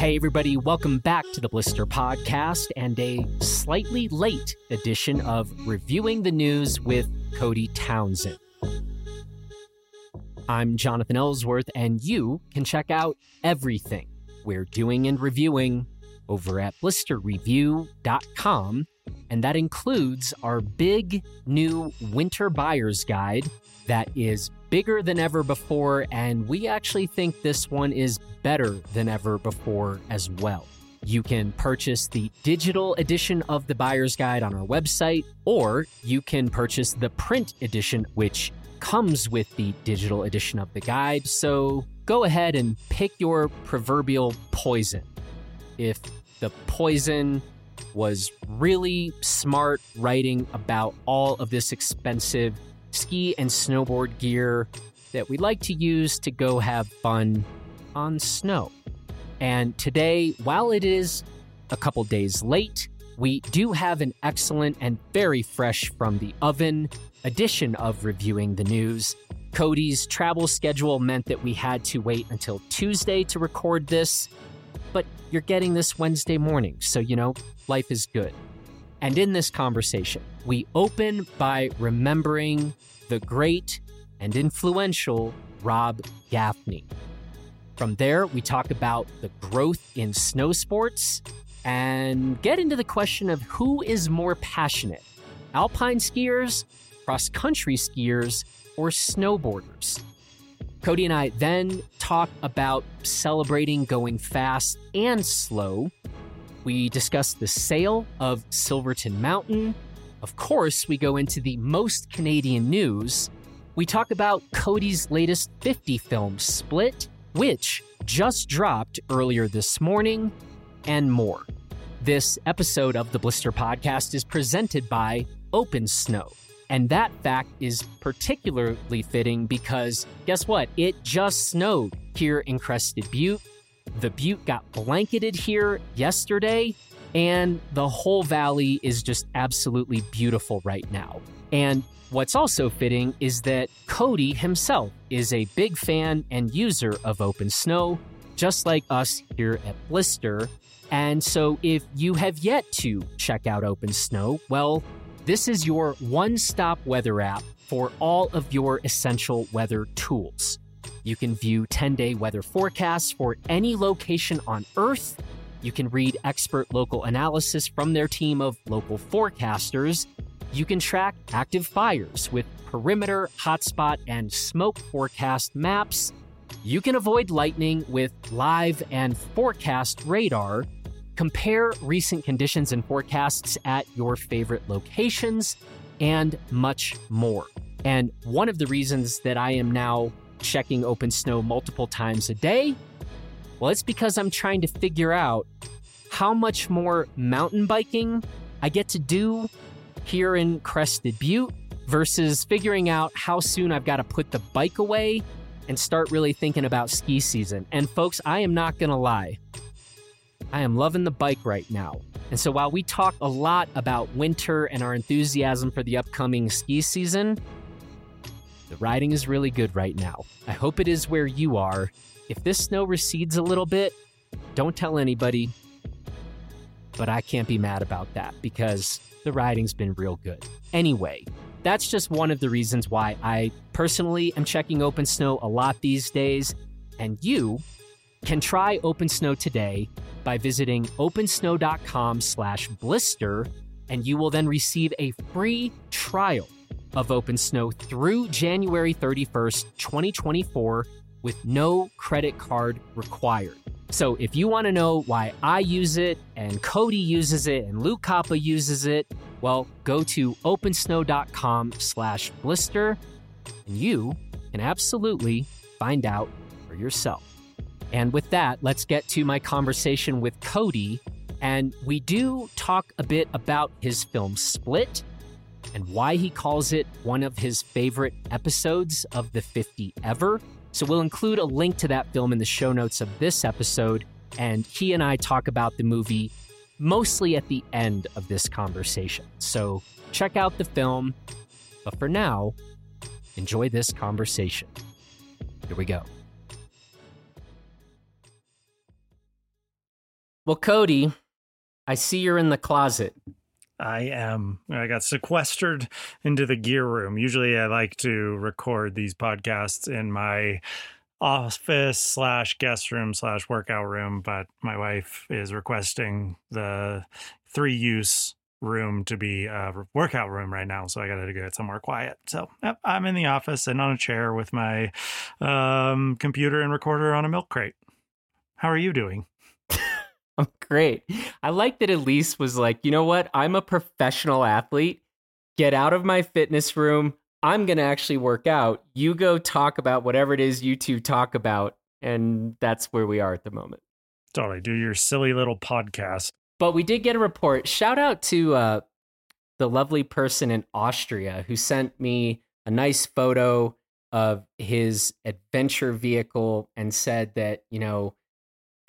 Hey, everybody, welcome back to the Blister Podcast and a slightly late edition of Reviewing the News with Cody Townsend. I'm Jonathan Ellsworth, and you can check out everything we're doing and reviewing over at blisterreview.com, and that includes our big new winter buyer's guide that is bigger than ever before, and we actually think this one is better than ever before as well. You can purchase the digital edition of the buyer's guide on our website, or you can purchase the print edition, which comes with the digital edition of the guide. So go ahead and pick your proverbial poison. If the poison was really smart writing about all of this expensive ski and snowboard gear that we like to use to go have fun on snow. And today, while it is a couple days late, we do have an excellent and very fresh from the oven edition of Reviewing the News. Cody's travel schedule meant that we had to wait until Tuesday to record this, but you're getting this Wednesday morning, so you know, life is good. And in this conversation, we open by remembering the great and influential Rob Gaffney. From there, we talk about the growth in snow sports and get into the question of who is more passionate alpine skiers, cross country skiers, or snowboarders. Cody and I then talk about celebrating going fast and slow we discuss the sale of Silverton Mountain. Of course, we go into the most Canadian news. We talk about Cody's latest 50 film, Split, which just dropped earlier this morning, and more. This episode of the Blister Podcast is presented by Open Snow. And that fact is particularly fitting because guess what? It just snowed here in Crested Butte. The butte got blanketed here yesterday, and the whole valley is just absolutely beautiful right now. And what's also fitting is that Cody himself is a big fan and user of Open Snow, just like us here at Blister. And so if you have yet to check out Open Snow, well, this is your one stop weather app for all of your essential weather tools. You can view 10 day weather forecasts for any location on Earth. You can read expert local analysis from their team of local forecasters. You can track active fires with perimeter, hotspot, and smoke forecast maps. You can avoid lightning with live and forecast radar. Compare recent conditions and forecasts at your favorite locations, and much more. And one of the reasons that I am now checking open snow multiple times a day? Well, it's because I'm trying to figure out how much more mountain biking I get to do here in Crested Butte versus figuring out how soon I've got to put the bike away and start really thinking about ski season. And folks, I am not going to lie. I am loving the bike right now. And so while we talk a lot about winter and our enthusiasm for the upcoming ski season, the riding is really good right now. I hope it is where you are. If this snow recedes a little bit, don't tell anybody. But I can't be mad about that because the riding's been real good. Anyway, that's just one of the reasons why I personally am checking Open Snow a lot these days. And you can try Open Snow today by visiting opensnow.com slash blister, and you will then receive a free trial of Open Snow through January 31st, 2024, with no credit card required. So if you want to know why I use it and Cody uses it and Luke Koppa uses it, well, go to opensnow.com slash blister and you can absolutely find out for yourself. And with that, let's get to my conversation with Cody. And we do talk a bit about his film Split and why he calls it one of his favorite episodes of the 50 ever. So we'll include a link to that film in the show notes of this episode, and he and I talk about the movie mostly at the end of this conversation. So check out the film, but for now, enjoy this conversation. Here we go. Well, Cody, I see you're in the closet. I am. I got sequestered into the gear room. Usually, I like to record these podcasts in my office slash guest room slash workout room, but my wife is requesting the three use room to be a workout room right now. So I got to go somewhere quiet. So yep, I'm in the office and on a chair with my um, computer and recorder on a milk crate. How are you doing? I'm great. I like that Elise was like, you know what? I'm a professional athlete. Get out of my fitness room. I'm going to actually work out. You go talk about whatever it is you two talk about. And that's where we are at the moment. Totally. Do your silly little podcast. But we did get a report. Shout out to uh, the lovely person in Austria who sent me a nice photo of his adventure vehicle and said that, you know,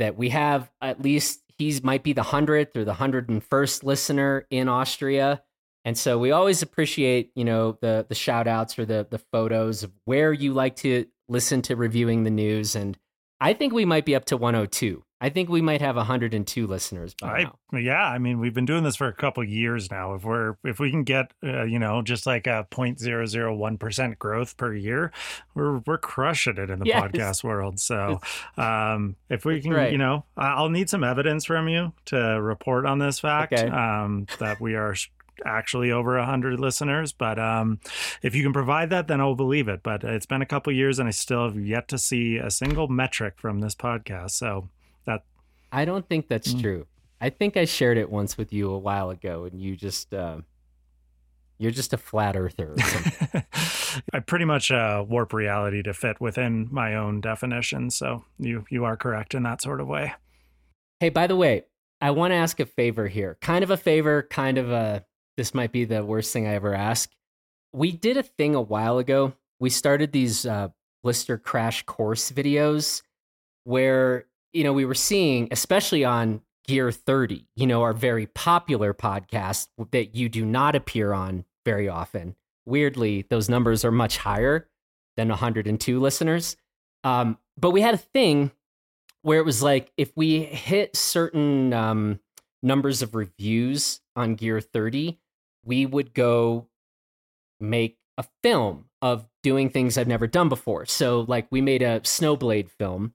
that we have at least he's might be the 100th or the 101st listener in Austria. And so we always appreciate, you know, the the shout outs or the the photos of where you like to listen to reviewing the news. And I think we might be up to 102. I think we might have 102 listeners by I, now. Yeah, I mean, we've been doing this for a couple years now. If we're if we can get uh, you know just like a 0.001 percent growth per year, we're we're crushing it in the Yes. podcast world. So, um, if we can, right. you know, I'll need some evidence from you to report on this fact Okay. um, that we are. Actually, over a hundred listeners, but um, if you can provide that, then I'll believe it. But it's been a couple years, and I still have yet to see a single metric from this podcast. So that I don't think that's Mm. true. I think I shared it once with you a while ago, and you just uh, you're just a flat earther. Or something. I pretty much uh, warp reality to fit within my own definition. So you you are correct in that sort of way. hey, by the way, I want to ask a favor here. Kind of a favor, kind of a. This might be the worst thing I ever ask. We did a thing a while ago. We started these uh, blister crash course videos where you know we were seeing, especially on Gear 30, you know, our very popular podcast that you do not appear on very often. Weirdly, those numbers are much higher than 102 listeners. Um, but we had a thing where it was like if we hit certain um, numbers of reviews on Gear 30, we would go make a film of doing things I've never done before. So, like, we made a Snowblade film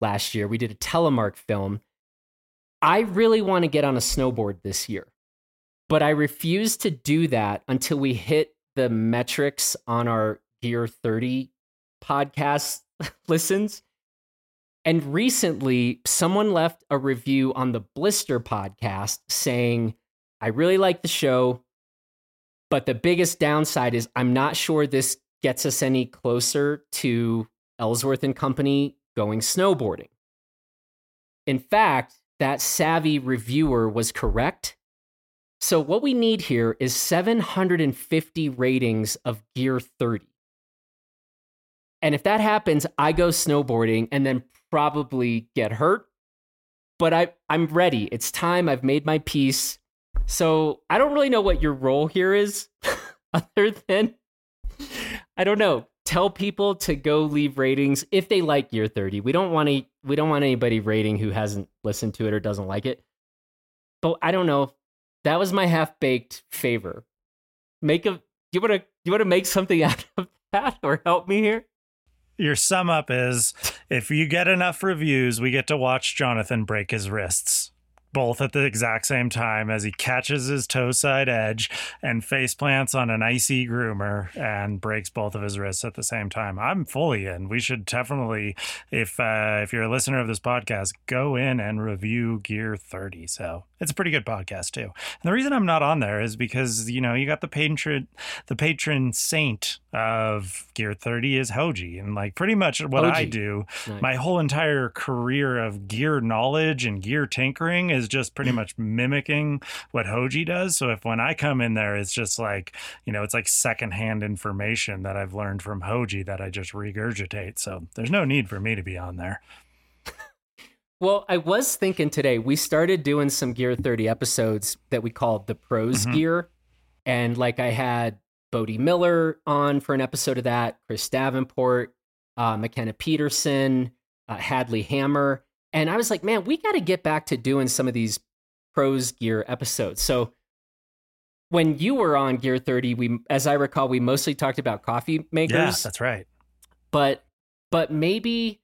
last year, we did a Telemark film. I really want to get on a snowboard this year, but I refuse to do that until we hit the metrics on our Gear 30 podcast listens. And recently, someone left a review on the Blister podcast saying, I really like the show, but the biggest downside is I'm not sure this gets us any closer to Ellsworth and Company going snowboarding. In fact, that savvy reviewer was correct. So, what we need here is 750 ratings of Gear 30. And if that happens, I go snowboarding and then probably get hurt. But I, I'm ready. It's time. I've made my peace. So I don't really know what your role here is, other than I don't know. Tell people to go leave ratings if they like Gear 30. We don't want to. We don't want anybody rating who hasn't listened to it or doesn't like it. But I don't know. That was my half baked favor. Make a. You want to? You want to make something out of that or help me here? Your sum up is if you get enough reviews, we get to watch Jonathan break his wrists. Both at the exact same time as he catches his toe side edge and face plants on an icy groomer and breaks both of his wrists at the same time. I'm fully in. We should definitely, if uh, if you're a listener of this podcast, go in and review Gear 30. So it's a pretty good podcast too. And the reason I'm not on there is because you know you got the patron, the patron saint of Gear 30 is Hoji, and like pretty much what I do Nice. my whole entire career of gear knowledge and gear tinkering is just pretty much mimicking what Hoji does. So if when I come in there, it's just like, you know, it's like secondhand information that I've learned from Hoji that I just regurgitate. So there's no need for me to be on there. Well, I was thinking today, we started doing some Gear 30 episodes that we called the Pros Mhm. Gear. And like I had Bode Miller on for an episode of that, Chris Davenport, uh, McKenna Peterson, uh, Hadley Hammer. And I was like, man, we got to get back to doing some of these pros gear episodes. So when you were on Gear 30, we as I recall, we mostly talked about coffee makers. Yeah, that's right. But but maybe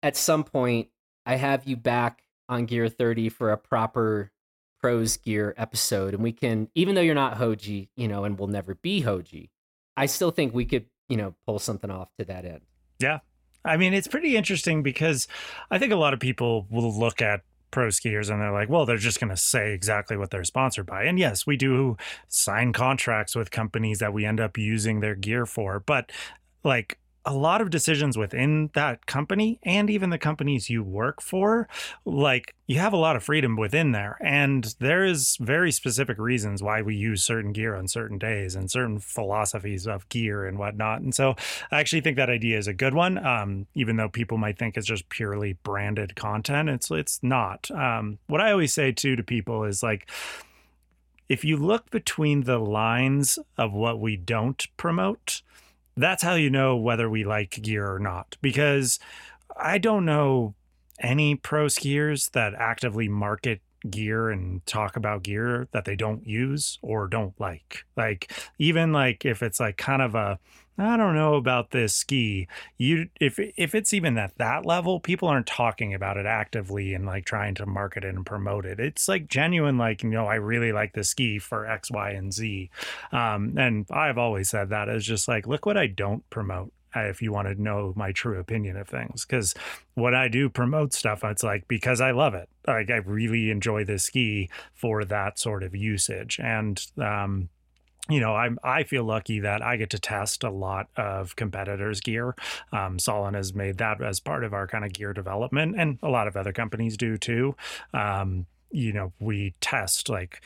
at some point I have you back on Gear 30 for a proper pros gear episode and we can even though you're not Hoji, you know, and will never be Hoji, I still think we could, you know, pull something off to that end. Yeah. I mean, it's pretty interesting because I think a lot of people will look at pro skiers and they're like, well, they're just going to say exactly what they're sponsored by. And yes, we do sign contracts with companies that we end up using their gear for. But like a lot of decisions within that company and even the companies you work for like you have a lot of freedom within there. And there is very specific reasons why we use certain gear on certain days and certain philosophies of gear and whatnot. And so i actually think that idea is a good one um, even though people might think it's just purely branded content. It's it's not. Um, what i always say too to people is like if you look between the lines of what we don't promote that's how you know whether we like gear or not. Because I don't know any pro skiers that actively market gear and talk about gear that they don't use or don't like. Like even like if it's like kind of a I don't know about this ski. You if if it's even at that level, people aren't talking about it actively and like trying to market it and promote it. It's like genuine, like you know, I really like the ski for X, Y, and Z. Um, and I've always said that as just like, look what I don't promote uh, if you want to know my true opinion of things because when i do promote stuff it's like because i love it like i really enjoy the ski for that sort of usage and um, you know, I'm I feel lucky that I get to test a lot of competitors' gear. Um, Salomon has made that as part of our kind of gear development, and a lot of other companies do too. Um, you know, we test like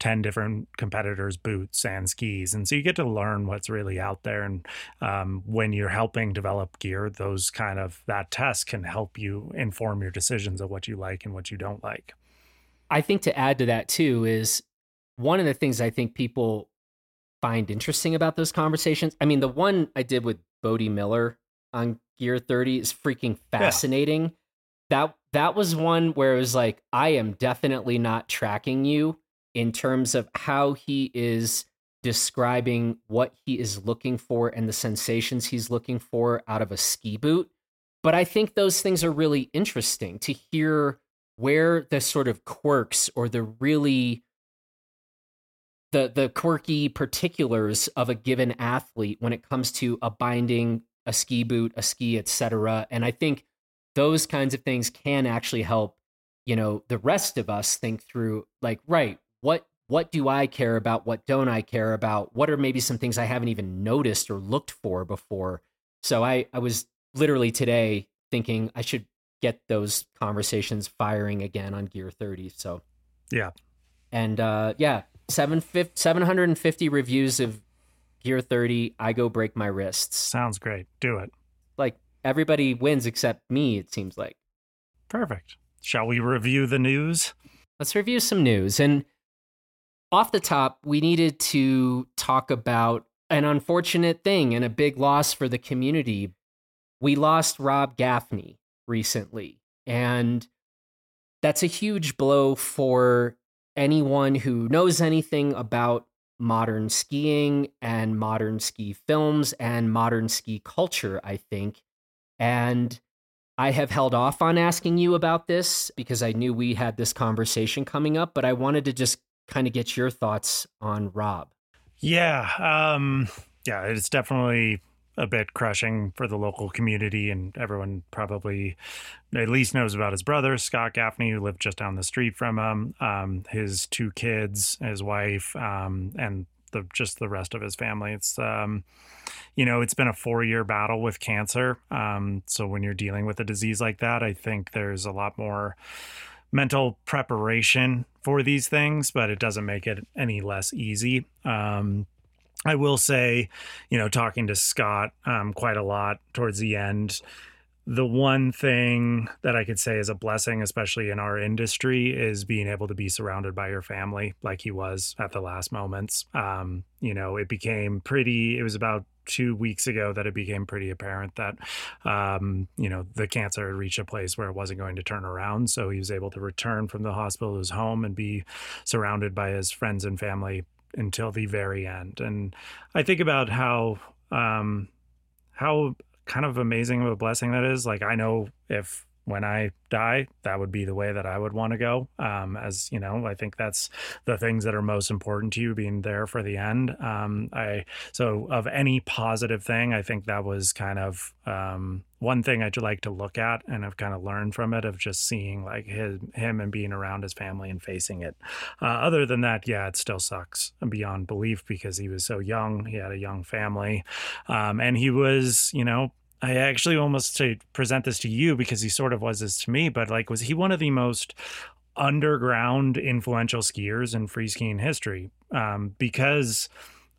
10 different competitors boots and skis and so you get to learn what's really out there and um, when you're helping develop gear those kind of that test can help you inform your decisions of what you like and what you don't like i think to add to that too is one of the things i think people find interesting about those conversations. I mean, the one I did with Bode Miller on Gear 30 is freaking fascinating. Yeah. That that was one where it was like, I am definitely not tracking you in terms of how he is describing what he is looking for and the sensations he's looking for out of a ski boot. But I think those things are really interesting to hear where the sort of quirks or the really the the quirky particulars of a given athlete when it comes to a binding, a ski boot, a ski, etc. And I think those kinds of things can actually help, you know, the rest of us think through like, right, what what do I care about? What don't I care about? What are maybe some things I haven't even noticed or looked for before? So I I was literally today thinking I should get those conversations firing again on Gear 30. So yeah. And uh yeah, 750 reviews of Gear 30. I go break my wrists. Sounds great. Do it. Like everybody wins except me, it seems like. Perfect. Shall we review the news? Let's review some news. And off the top, we needed to talk about an unfortunate thing and a big loss for the community. We lost Rob Gaffney recently. And that's a huge blow for anyone who knows anything about modern skiing and modern ski films and modern ski culture, I think. And I have held off on asking you about this because I knew we had this conversation coming up, but I wanted to just kind of get your thoughts on Rob. Yeah. Um, yeah, it's definitely a bit crushing for the local community, and everyone probably at least knows about his brother Scott Gaffney, who lived just down the street from him, um, his two kids, his wife, um, and the just the rest of his family. It's um, you know, it's been a four year battle with cancer. Um, so when you're dealing with a disease like that, I think there's a lot more mental preparation for these things, but it doesn't make it any less easy. Um, I will say, you know, talking to Scott um, quite a lot towards the end, the one thing that I could say is a blessing, especially in our industry, is being able to be surrounded by your family like he was at the last moments. Um, you know, it became pretty, it was about two weeks ago that it became pretty apparent that, um, you know, the cancer had reached a place where it wasn't going to turn around. So he was able to return from the hospital to his home and be surrounded by his friends and family until the very end. And I think about how, um, how kind of amazing of a blessing that is. Like, I know if when I die, that would be the way that I would want to go. Um, as you know, I think that's the things that are most important to you, being there for the end. Um, I so of any positive thing, I think that was kind of um, one thing I'd like to look at, and I've kind of learned from it of just seeing like his, him and being around his family and facing it. Uh, other than that, yeah, it still sucks beyond belief because he was so young. He had a young family, um, and he was, you know, I actually almost to present this to you because he sort of was this to me, but like, was he one of the most underground influential skiers in free skiing history? Um, because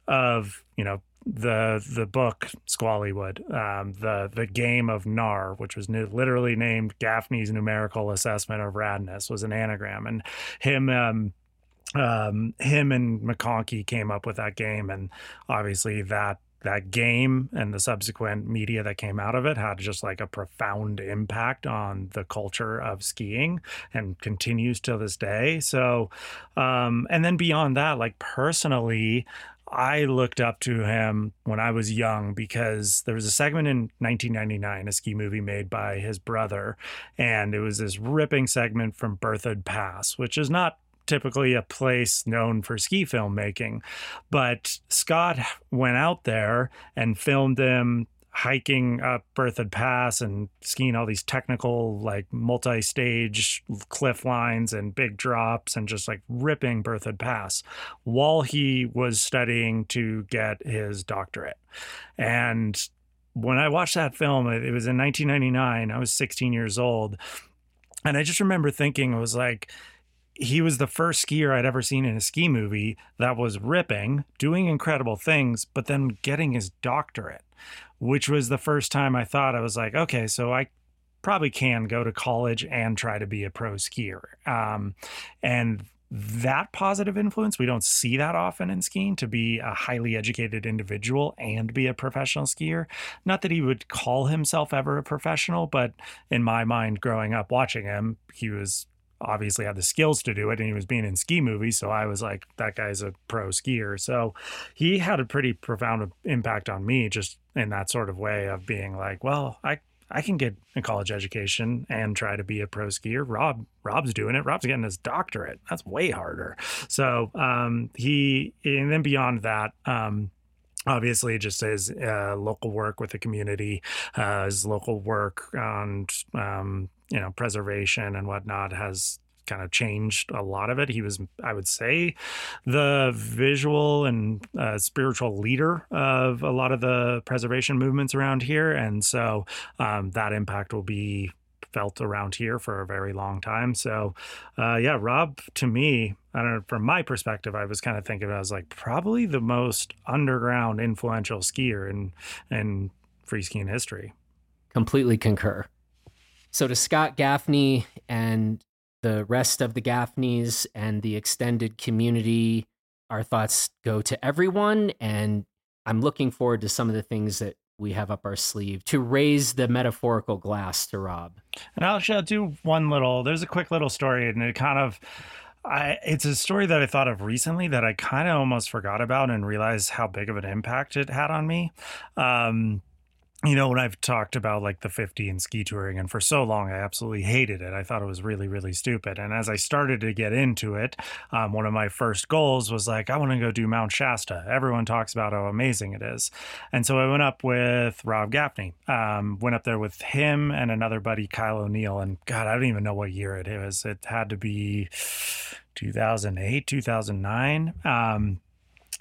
of, you know, the the book Squallywood, um, the the game of GNAR, which was literally named Gaffney's numerical assessment of radness, was an anagram, and him um, um, him and McConkey came up with that game, and obviously that that game and the subsequent media that came out of it had just like a profound impact on the culture of skiing and continues to this day. So, um, and then beyond that, like personally, I looked up to him when I was young because there was a segment in 1999, a ski movie made by his brother, and it was this ripping segment from Berthoud Pass, which is not typically a place known for ski filmmaking. But Scott went out there and filmed them hiking up Berthoud Pass and skiing all these technical, like multi stage cliff lines and big drops and just like ripping Berthoud Pass while he was studying to get his doctorate. And when I watched that film, it was in 1999. I was 16 years old. And I just remember thinking, it was like, he was the first skier I'd ever seen in a ski movie that was ripping, doing incredible things, but then getting his doctorate, which was the first time I thought I was like, okay, so I probably can go to college and try to be a pro skier. Um, and that positive influence, we don't see that often in skiing to be a highly educated individual and be a professional skier. Not that he would call himself ever a professional, but in my mind, growing up watching him, he was obviously had the skills to do it and he was being in ski movies so i was like that guy's a pro skier so he had a pretty profound impact on me just in that sort of way of being like well i I can get a college education and try to be a pro skier. Rob, Rob's doing it. Rob's getting his doctorate. That's way harder. So um, he, and then beyond that, um, obviously just his uh, local work with the community, uh, his local work on um, you know preservation and whatnot has kind of changed a lot of it. He was, I would say, the visual and uh, spiritual leader of a lot of the preservation movements around here, and so um, that impact will be felt around here for a very long time. So, uh, yeah, Rob, to me, I don't know, from my perspective, I was kind of thinking I was like probably the most underground influential skier in in free skiing history. Completely concur. So to Scott Gaffney and the rest of the Gaffneys and the extended community, our thoughts go to everyone. And I'm looking forward to some of the things that we have up our sleeve to raise the metaphorical glass to Rob. And I'll, I'll do one little, there's a quick little story, and it kind of, I, it's a story that I thought of recently that I kind of almost forgot about and realized how big of an impact it had on me. Um, you know, when I've talked about like the 50 and ski touring, and for so long I absolutely hated it. I thought it was really, really stupid. And as I started to get into it, um, one of my first goals was like, I want to go do Mount Shasta. Everyone talks about how amazing it is. And so I went up with Rob Gaffney, um, went up there with him and another buddy, Kyle O'Neill. And God, I don't even know what year it was. It had to be 2008, 2009. Um,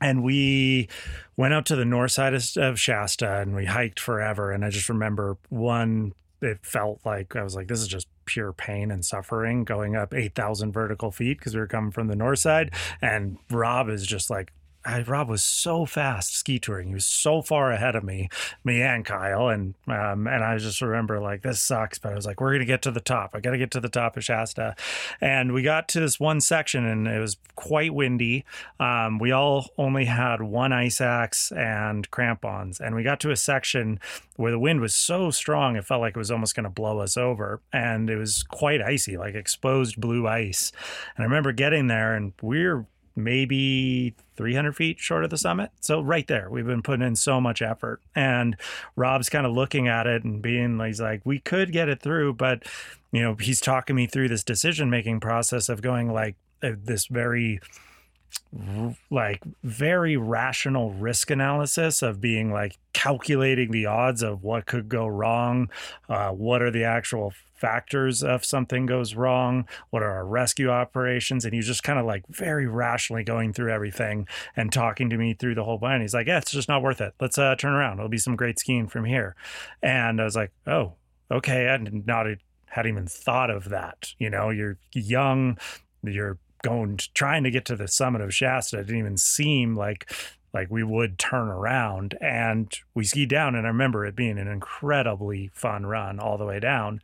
and we went out to the north side of, Shasta and we hiked forever. And I just remember one, it felt like I was like, this is just pure pain and suffering going up 8,000 vertical feet because we were coming from the north side. And Rob is just like I, Rob was so fast ski touring. He was so far ahead of me, me and Kyle. And um, and I just remember like this sucks, but I was like, we're gonna get to the top. I gotta get to the top of Shasta. And we got to this one section, and it was quite windy. Um, we all only had one ice axe and crampons, and we got to a section where the wind was so strong it felt like it was almost gonna blow us over, and it was quite icy, like exposed blue ice. And I remember getting there, and we're maybe 300 feet short of the summit. So right there, we've been putting in so much effort. And Rob's kind of looking at it and being like, he's like, we could get it through, but you know, he's talking me through this decision making process of going like uh, this very like very rational risk analysis of being like calculating the odds of what could go wrong uh, what are the actual factors if something goes wrong what are our rescue operations and he's just kind of like very rationally going through everything and talking to me through the whole plan. He's like yeah it's just not worth it. Let's uh, turn around. It'll be some great skiing from here. And i was like oh okay. I did not hadn't even thought of that. You know you're young you're going trying to get to the summit of Shasta it didn't even seem like like we would turn around and we skied down and I remember it being an incredibly fun run all the way down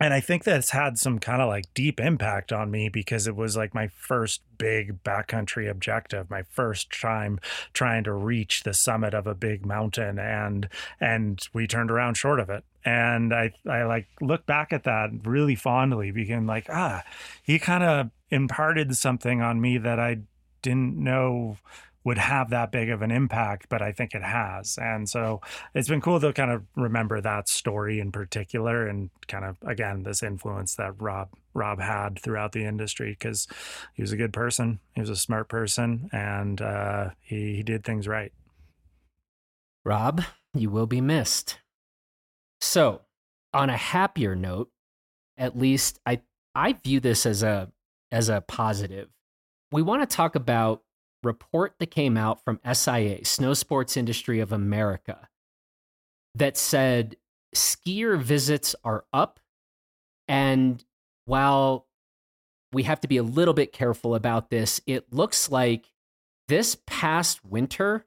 and I think that's had some kind of like deep impact on me because it was like my first big backcountry objective, my first time trying to reach the summit of a big mountain, and and we turned around short of it. And I I like look back at that really fondly, being like, ah, he kind of imparted something on me that I didn't know would have that big of an impact, but I think it has. And so it's been cool to kind of remember that story in particular and kind of again this influence that Rob Rob had throughout the industry because he was a good person, he was a smart person, and uh, he he did things right. Rob, you will be missed. So, on a happier note, at least I I view this as a as a positive. We want to talk about report that came out from SIA, Snow Sports Industry of America, that said skier visits are up. And while we have to be a little bit careful about this, it looks like this past winter,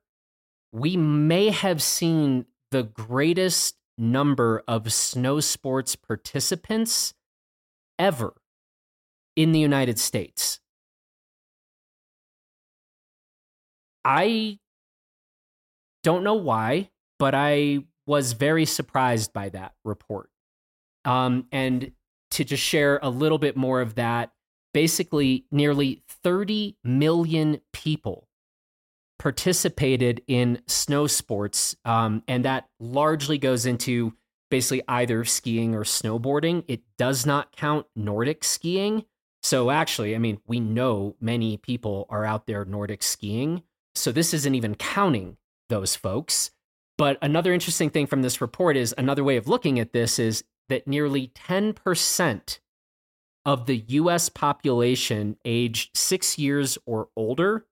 we may have seen the greatest number of snow sports participants ever in the United States. I don't know why, but I was very surprised by that report. Um, and to just share a little bit more of that, basically, nearly 30 million people participated in snow sports. Um, and that largely goes into basically either skiing or snowboarding. It does not count Nordic skiing. So, actually, I mean, we know many people are out there Nordic skiing. So this isn't even counting those folks. But another interesting thing from this report is another way of looking at this is that nearly 10% of the US population aged six years or older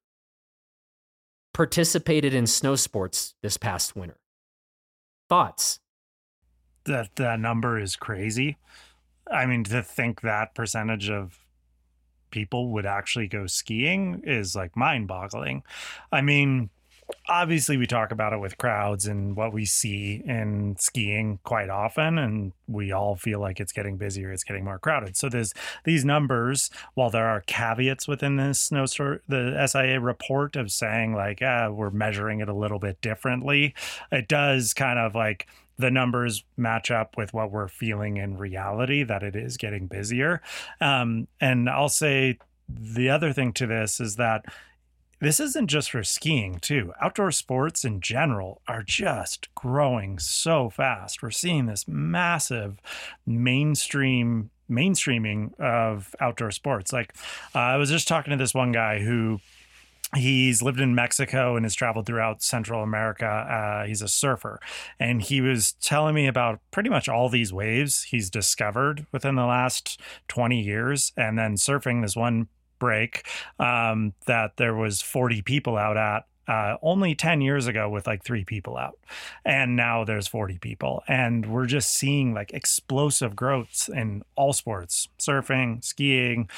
participated in snow sports this past winter. Thoughts? That that number is crazy. I mean, to think that percentage of people would actually go skiing is like mind boggling. I mean, obviously we talk about it with crowds and what we see in skiing quite often and we all feel like it's getting busier it's getting more crowded so there's these numbers while there are caveats within this snow store the sia report of saying like ah, we're measuring it a little bit differently it does kind of like the numbers match up with what we're feeling in reality that it is getting busier. Um, and I'll say the other thing to this is that this isn't just for skiing too. Outdoor sports in general are just growing so fast. We're seeing this massive mainstream mainstreaming of outdoor sports. Like uh, i was just talking to this one guy who he's lived in Mexico and has traveled throughout Central America. Uh, he's a surfer, and he was telling me about pretty much all these waves he's discovered within the last 20 years. And then surfing this one break um, that there was 40 people out at. Uh, only 10 years ago with like three people out and now there's 40 people and we're just seeing like explosive growths in all sports surfing skiing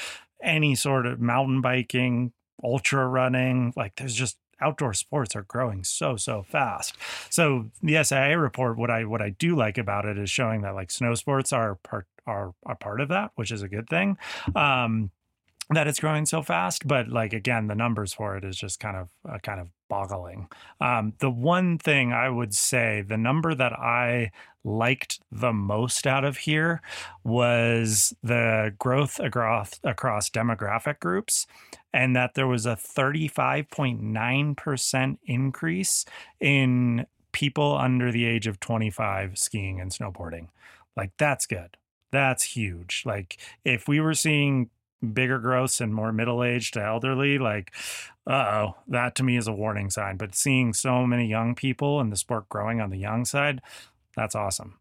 any sort of mountain biking ultra running. Like there's just outdoor sports are growing so so fast. So the SIA report, what I what I do like about it is showing that like snow sports are part are a part of that, which is a good thing. Um, that it's growing so fast, but like again, the numbers for it is just kind of uh, kind of boggling. Um, the one thing I would say, the number that I liked the most out of here was the growth across across demographic groups, and that there was a thirty five point nine percent increase in people under the age of twenty five skiing and snowboarding. Like that's good. That's huge. Like if we were seeing bigger growths and more middle aged to elderly, like, oh, that to me is a warning sign. But seeing so many young people and the sport growing on the young side, that's awesome.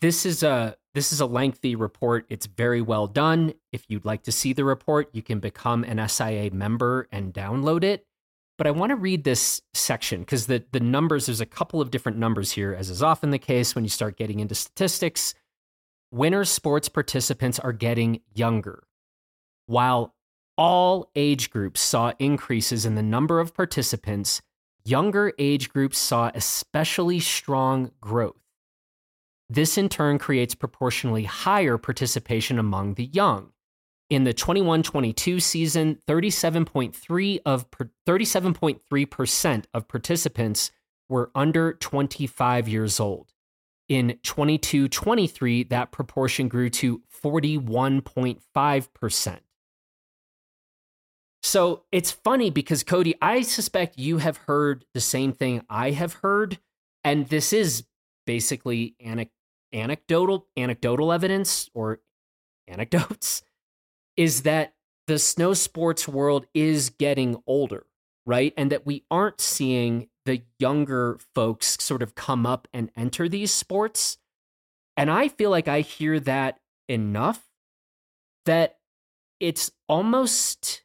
This is a this is a lengthy report. It's very well done. If you'd like to see the report, you can become an SIA member and download it. But I want to read this section because the, the numbers, there's a couple of different numbers here, as is often the case when you start getting into statistics. Winter sports participants are getting younger. While all age groups saw increases in the number of participants, younger age groups saw especially strong growth. This in turn creates proportionally higher participation among the young. In the 21-22 season, 37.3 of 37.3% of participants were under 25 years old. In 22-23, that proportion grew to 41.5%. So it's funny because Cody, I suspect you have heard the same thing I have heard, and this is basically anecdotal anecdotal evidence or anecdotes is that the snow sports world is getting older, right? And that we aren't seeing the younger folks sort of come up and enter these sports. And I feel like I hear that enough that it's almost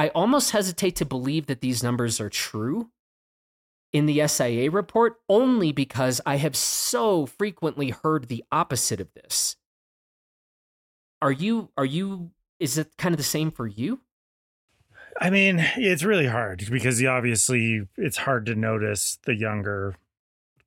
I almost hesitate to believe that these numbers are true in the SIA report only because I have so frequently heard the opposite of this. Are you are you is it kind of the same for you? I mean, it's really hard because obviously it's hard to notice the younger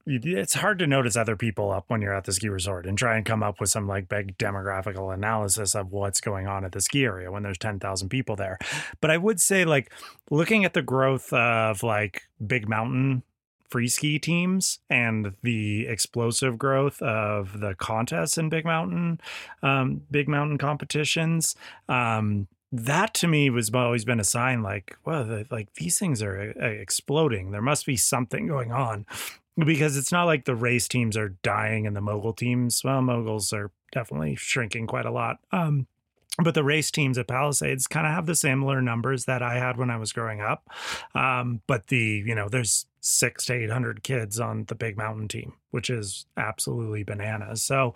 it's hard to notice other people up when you're at the ski resort and try and come up with some like big demographical analysis of what's going on at the ski area when there's 10,000 people there. But I would say like looking at the growth of like big mountain free ski teams and the explosive growth of the contests in big mountain um, big mountain competitions um, that to me was always been a sign like well the, like these things are uh, exploding there must be something going on because it's not like the race teams are dying and the mogul teams. Well, moguls are definitely shrinking quite a lot. Um, but the race teams at Palisades kind of have the similar numbers that I had when I was growing up. Um, but the, you know, there's six to 800 kids on the big mountain team, which is absolutely bananas. So,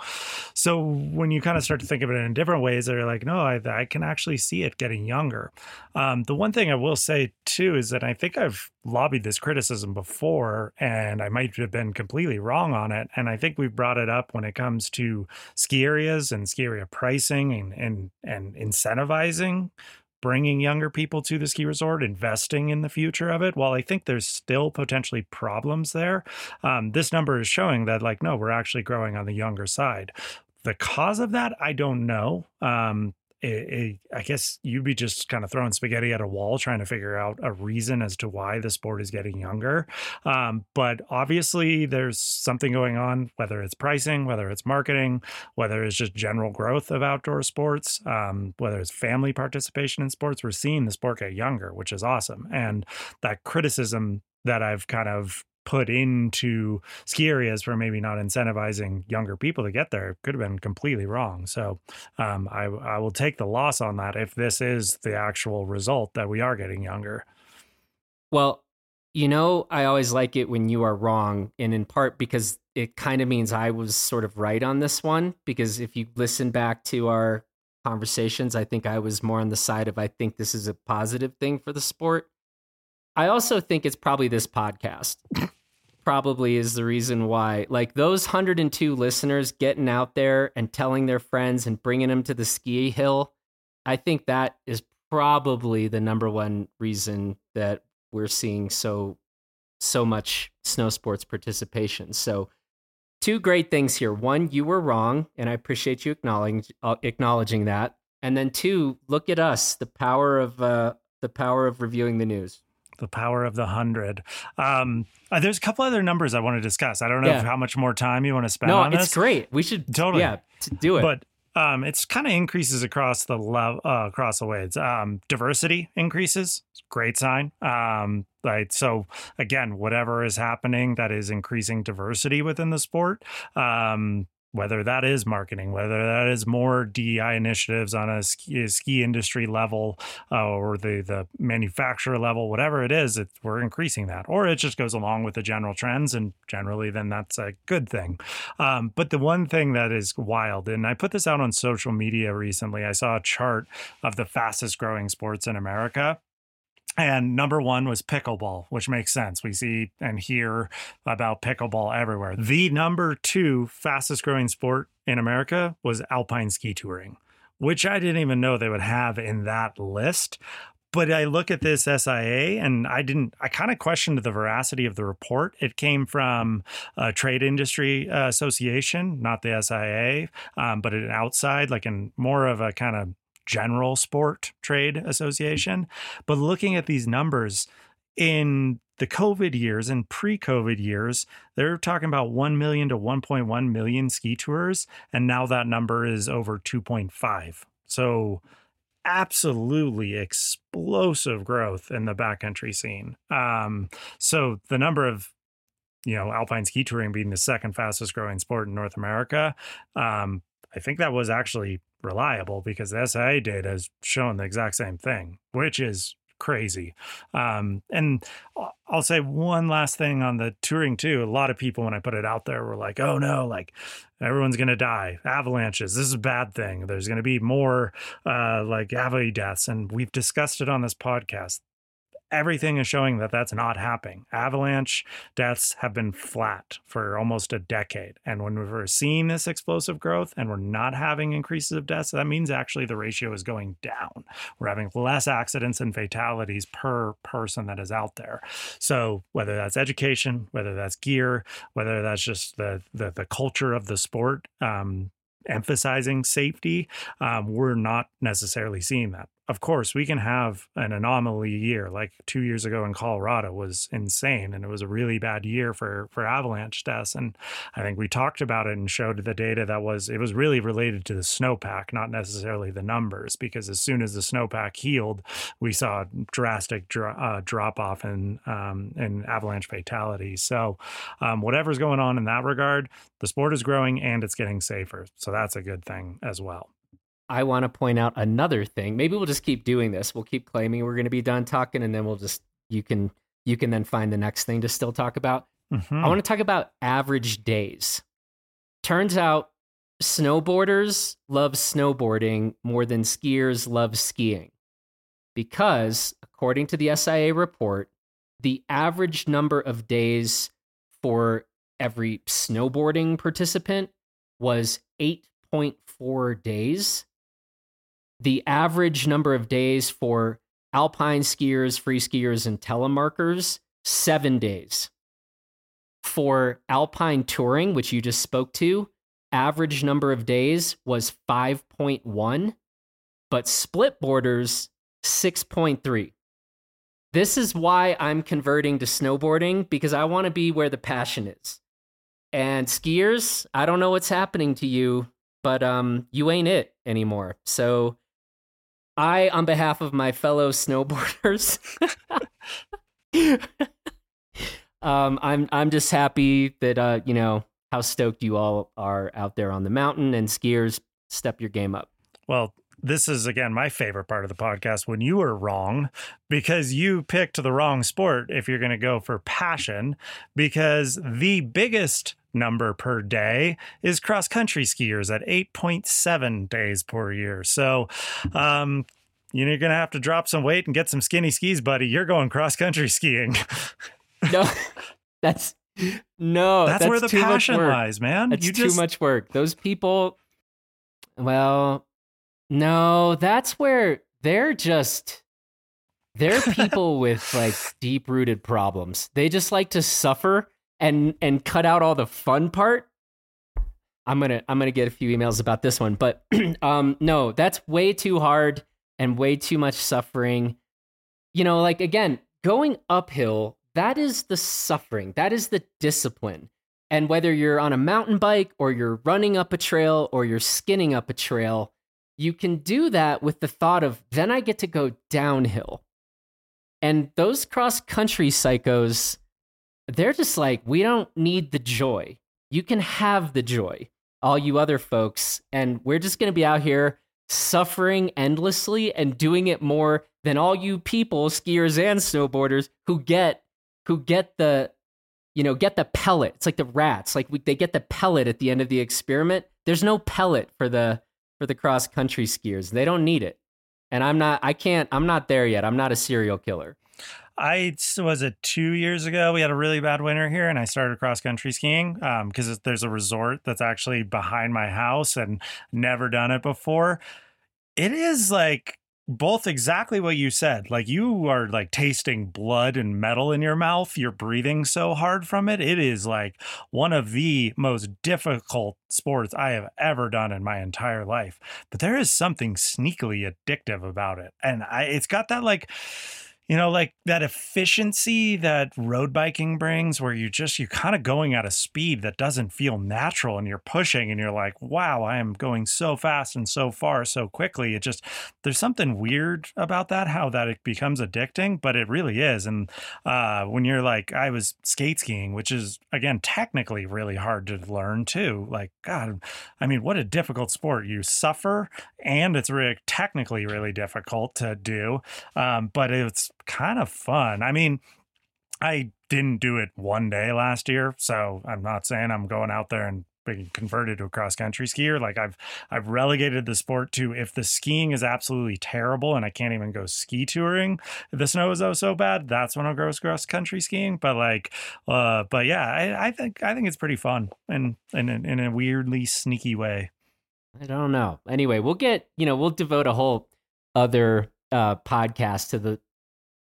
so when you kind of start to think of it in different ways, they're like, no, I, I can actually see it getting younger. Um, the one thing I will say too is that I think I've lobbied this criticism before and I might have been completely wrong on it. And I think we've brought it up when it comes to ski areas and ski area pricing and, and, and incentivizing bringing younger people to the ski resort, investing in the future of it. While I think there's still potentially problems there, um, this number is showing that, like, no, we're actually growing on the younger side. The cause of that, I don't know. Um, it, it, I guess you'd be just kind of throwing spaghetti at a wall trying to figure out a reason as to why the sport is getting younger. Um, but obviously, there's something going on, whether it's pricing, whether it's marketing, whether it's just general growth of outdoor sports, um, whether it's family participation in sports. We're seeing the sport get younger, which is awesome. And that criticism that I've kind of put into ski areas for maybe not incentivizing younger people to get there could have been completely wrong. So um, I, I will take the loss on that if this is the actual result that we are getting younger. Well, you know, I always like it when you are wrong, and in part because it kind of means I was sort of right on this one. Because if you listen back to our conversations, I think I was more on the side of I think this is a positive thing for the sport. I also think it's probably this podcast probably is the reason why. Like those 102 listeners getting out there and telling their friends and bringing them to the ski hill, I think that is probably the number one reason that we're seeing so so much snow sports participation. So two great things here. One, you were wrong, and I appreciate you acknowledging uh, acknowledging that. And then two, look at us, the power of uh, the power of reviewing the news. The power of the hundred. Um, uh, there's a couple other numbers I want to discuss. I don't know Yeah. how much more time you want to spend No, on it's this. great. We should Totally. yeah to do it. But um, it's kind of increases across the level uh, across the ways. Um, diversity increases, great sign. Um, like so, again, whatever is happening that is increasing diversity within the sport. Um, whether that is marketing, whether that is more DEI initiatives on a ski, ski industry level uh, or the the manufacturer level, whatever it is, it, we're increasing that, or it just goes along with the general trends, and generally, then that's a good thing. Um, but the one thing that is wild, and I put this out on social media recently, I saw a chart of the fastest growing sports in America. And number one was pickleball, which makes sense. We see and hear about pickleball everywhere. The number two fastest growing sport in America was alpine ski touring, which I didn't even know they would have in that list. But I look at this SIA and I didn't, I kind of questioned the veracity of the report. It came from a trade industry association, not the SIA, um, but an outside, like in more of a kind of general sport trade association. But looking at these numbers in the COVID years and pre COVID years, they're talking about 1 million to 1.1 million ski tours. And now that number is over 2.5. So, absolutely explosive growth in the backcountry scene. Um, so, the number of you know, alpine ski touring being the second fastest growing sport in North America, um, I think that was actually reliable because the SIA data has shown the exact same thing, which is crazy. Um, and I'll say one last thing on the touring too. A lot of people, when I put it out there, were like, "Oh no, like everyone's gonna die, avalanches. This is a bad thing. There's gonna be more uh, like avalanche deaths." And we've discussed it on this podcast everything is showing that that's not happening. Avalanche deaths have been flat for almost a decade. And when we're seeing this explosive growth and we're not having increases of deaths, that means actually the ratio is going down. We're having less accidents and fatalities per person that is out there. So whether that's education, whether that's gear, whether that's just the the, the culture of the sport, um, emphasizing safety, um, we're not necessarily seeing that. Of course, we can have an anomaly year, like two years ago in Colorado was insane, and it was a really bad year for for avalanche deaths. And I think we talked about it and showed the data that was it was really related to the snowpack, not necessarily the numbers, because as soon as the snowpack healed, we saw a drastic dro- uh, drop off in um, in avalanche fatalities. So, um, whatever's going on in that regard, the sport is growing and it's getting safer. So that's a good thing as well. I want to point out another thing. Maybe we'll just keep doing this. We'll keep claiming we're going to be done talking, and then we'll just you can you can then find the next thing to still talk about. Mhm. I want to talk about average days. Turns out snowboarders love snowboarding more than skiers love skiing. Because, according to the SIA report, the average number of days for every snowboarding participant was 8.4 days. The average number of days for alpine skiers, free skiers, and telemarkers, seven days for alpine touring, which you just spoke to, average number of days was 5.1, but split boarders 6.3. This is why I'm converting to snowboarding because I want to be where the passion is. And skiers, I don't know what's happening to you, but um you ain't it anymore. So I on behalf of my fellow snowboarders um, I'm I'm just happy that uh, you know how stoked you all are out there on the mountain and skiers. Step your game up. Well, this is again my favorite part of the podcast when you were wrong because you picked the wrong sport if you're going to go for passion because the biggest number per day is cross country skiers at 8.7 days per year. So, um you're going to have to drop some weight and get some skinny skis, buddy. You're going cross country skiing. No, that's no. that's, where the passion lies, man. It's you too just much work. Those people. Well, no, that's where they're just They're people with like deep rooted problems. They just like to suffer and and cut out all the fun part. I'm gonna I'm gonna get a few emails about this one, but um, no, that's way too hard and way too much suffering. You know, like again, going uphill, that is the suffering, that is the discipline. And whether you're on a mountain bike or you're running up a trail or you're skinning up a trail, you can do that with the thought of then I get to go downhill. And those cross country psychos, they're just like, we don't need the joy. You can have the joy, all you other folks. And we're just going to be out here suffering endlessly and doing it more than all you people, skiers and snowboarders, who get who get the you know get the pellet. It's like the rats, like we, they get the pellet at the end of the experiment. There's no pellet for the for the cross country skiers. They don't need it. And I'm not. I can't. I'm not there yet. I'm not a serial killer. I was it two years ago. We had a really bad winter here, and I started cross country skiing because um, there's a resort that's actually behind my house, and never done it before. It is like both exactly what you said. Like you are like tasting blood and metal in your mouth. You're breathing so hard from it. It is like one of the most difficult sports I have ever done in my entire life. But there is something sneakily addictive about it. And I it's got that like you know like that efficiency that road biking brings where you just you're kind of going at a speed that doesn't feel natural and you're pushing and you're like wow i am going so fast and so far so quickly. It just there's something weird about that how that it becomes addicting but it really is. And uh, when you're like i was skate skiing which is again technically really hard to learn too like god i mean what a difficult sport. You suffer and it's really technically really difficult to do um, but it's kind of fun. I mean, I didn't do it one day last year, so I'm not saying I'm going out there and being converted to a cross country skier. Like I've I've relegated the sport to if the skiing is absolutely terrible and I can't even go ski touring, the snow is oh so bad, that's when I'll go cross country skiing. But like, uh, but yeah, I, I think I think it's pretty fun and in, in, in a weirdly sneaky way. I don't know. Anyway, we'll get you know we'll devote a whole other uh, podcast to the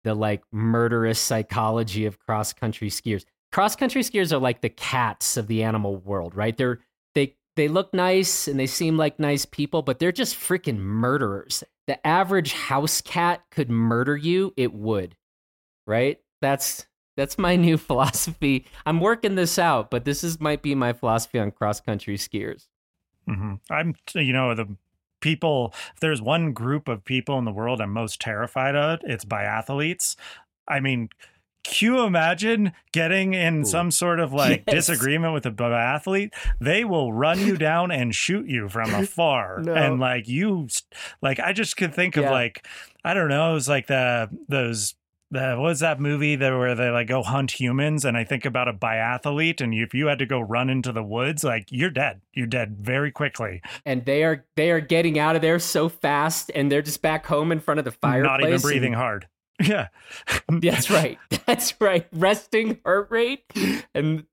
the like murderous psychology of cross country skiers. Cross country skiers are like the cats of the animal world, right? They're they they look nice and they seem like nice people, but they're just freaking murderers. The average house cat could murder you, it would. Right? That's that's my new philosophy. I'm working this out, but this is might be my philosophy on cross country skiers. Mm-hmm. I'm, you know, the people, if there's one group of people in the world I'm most terrified of, it's biathletes. I mean, can you imagine getting in Ooh. some sort of like yes. disagreement with a biathlete? They will run you down and shoot you from afar. no. And like you, like I just could think yeah. of like I don't know, it was like the those the what was that movie that where they like go hunt humans and I think about a biathlete and if you had to go run into the woods like you're dead. You're dead very quickly. And they are they are getting out of there so fast and they're just back home in front of the fireplace not even breathing and... hard. Yeah. That's right. That's right. Resting heart rate. And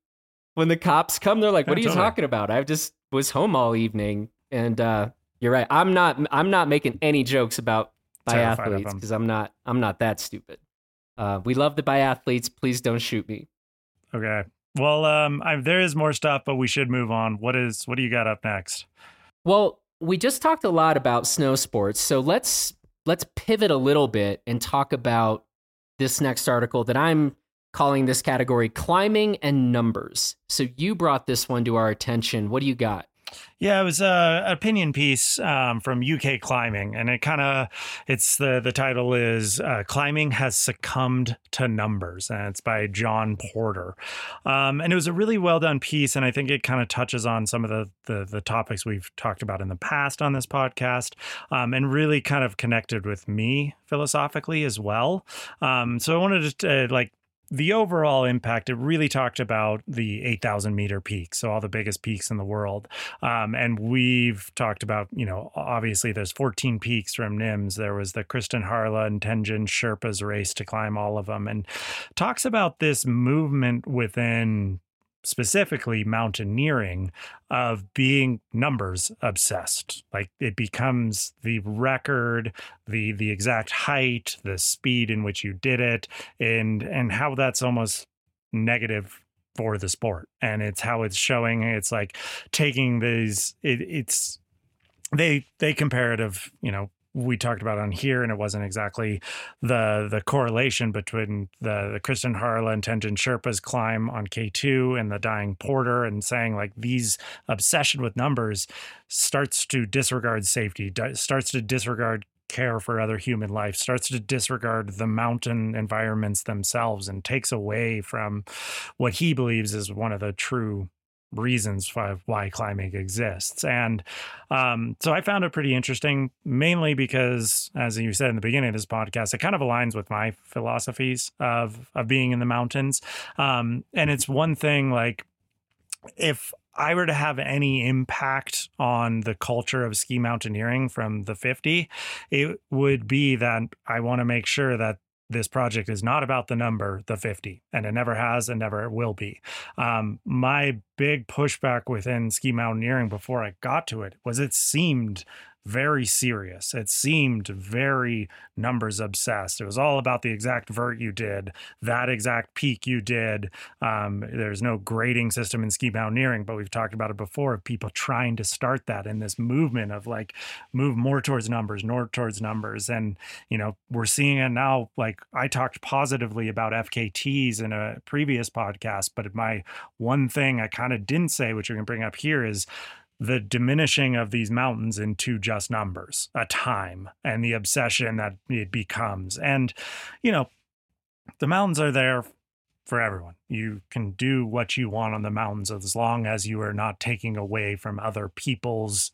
when the cops come they're like what are you totally. talking about? I just was home all evening. And uh you're right. I'm not I'm not making any jokes about biathletes because I'm not I'm not that stupid uh, we love the biathletes. Please don't shoot me. Okay. Well, um, I, there is more stuff, but we should move on. What is what do you got up next? Well, we just talked a lot about snow sports, so let's let's pivot a little bit and talk about this next article that I'm calling this category climbing and numbers. So you brought this one to our attention. What do you got? Yeah, it was a opinion piece um, from UK Climbing, and it kind of it's the the title is uh, "Climbing Has Succumbed to Numbers," and it's by John Porter, um, and it was a really well done piece, and I think it kind of touches on some of the, the, the topics we've talked about in the past on this podcast, um, and really kind of connected with me philosophically as well. Um, so I wanted to uh, like the overall impact, it really talked about the 8,000 meter peaks, so all the biggest peaks in the world. Um, and we've talked about, you know, obviously there's 14 peaks from NIMS. There was the Kristin Harila and Tenjen Sherpa's race to climb all of them, and talks about this movement within specifically mountaineering of being numbers obsessed. Like it becomes the record the the exact height the speed in which you did it and and how that's almost negative for the sport. And it's how it's showing. It's like taking these it, it's they they comparative you know we talked about on here, and it wasn't exactly the the correlation between the, the Kristin Harila and Tenjen Sherpa's climb on K2 and the dying porter, and saying like these obsession with numbers starts to disregard safety, starts to disregard care for other human life, starts to disregard the mountain environments themselves, and takes away from what he believes is one of the true reasons why, why climbing exists. And um, so I found it pretty interesting, mainly because, as you said in the beginning of this podcast, it kind of aligns with my philosophies of of being in the mountains. Um, and it's one thing like if I were to have any impact on the culture of ski mountaineering from the 50, it would be that I want to make sure that this project is not about the number, the 50, and it never has and never will be. Um, my big pushback within ski mountaineering before I got to it was it seemed very serious. It seemed very numbers obsessed. It was all about the exact vert you did, that exact peak you did. Um, there's no grading system in ski mountaineering, but we've talked about it before of people trying to start that in this movement of like move more towards numbers, more towards numbers. And, you know, we're seeing it now. Like I talked positively about FKTs in a previous podcast, but my one thing I kind of didn't say, which we can bring up here, is the diminishing of these mountains into just numbers, a time, and the obsession that it becomes. And, you know, the mountains are there for everyone. You can do what you want on the mountains as long as you are not taking away from other people's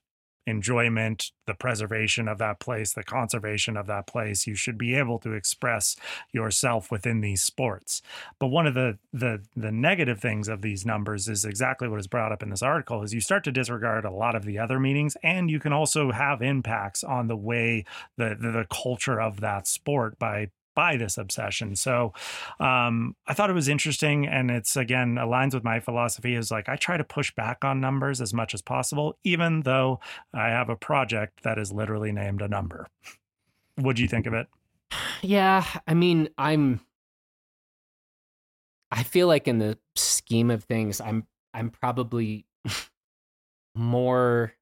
enjoyment, the preservation of that place, the conservation of that place. You should be able to express yourself within these sports. But one of the the the negative things of these numbers is exactly what is brought up in this article is you start to disregard a lot of the other meanings and you can also have impacts on the way the the, the culture of that sport by by this obsession. So um, I thought it was interesting. And it's again aligns with my philosophy is like I try to push back on numbers as much as possible, even though I have a project that is literally named a number. What do you think of it? Yeah, I mean, I'm I feel like in the scheme of things, I'm I'm probably more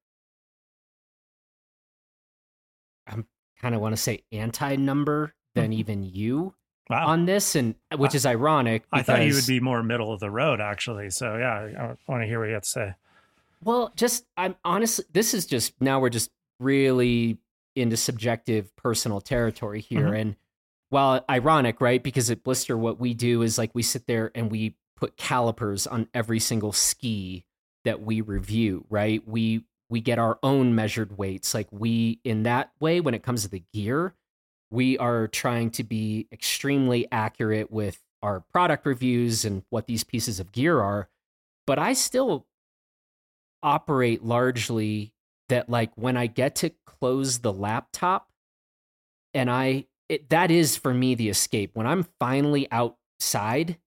I'm kind of want to say anti number than mm-hmm. even you wow. on this, and which is ironic. I thought you would be more middle of the road, actually. So yeah, I want to hear what you have to say. Well, just I'm honestly, this is just now we're just really into subjective personal territory here, mm-hmm. and while ironic, right? Because at Blister, what we do is like we sit there and we put calipers on every single ski that we review, right? We we get our own measured weights. Like we in that way, when it comes to the gear, we are trying to be extremely accurate with our product reviews and what these pieces of gear are. But I still operate largely that like when I get to close the laptop and I it, that is for me the escape. When I'm finally outside,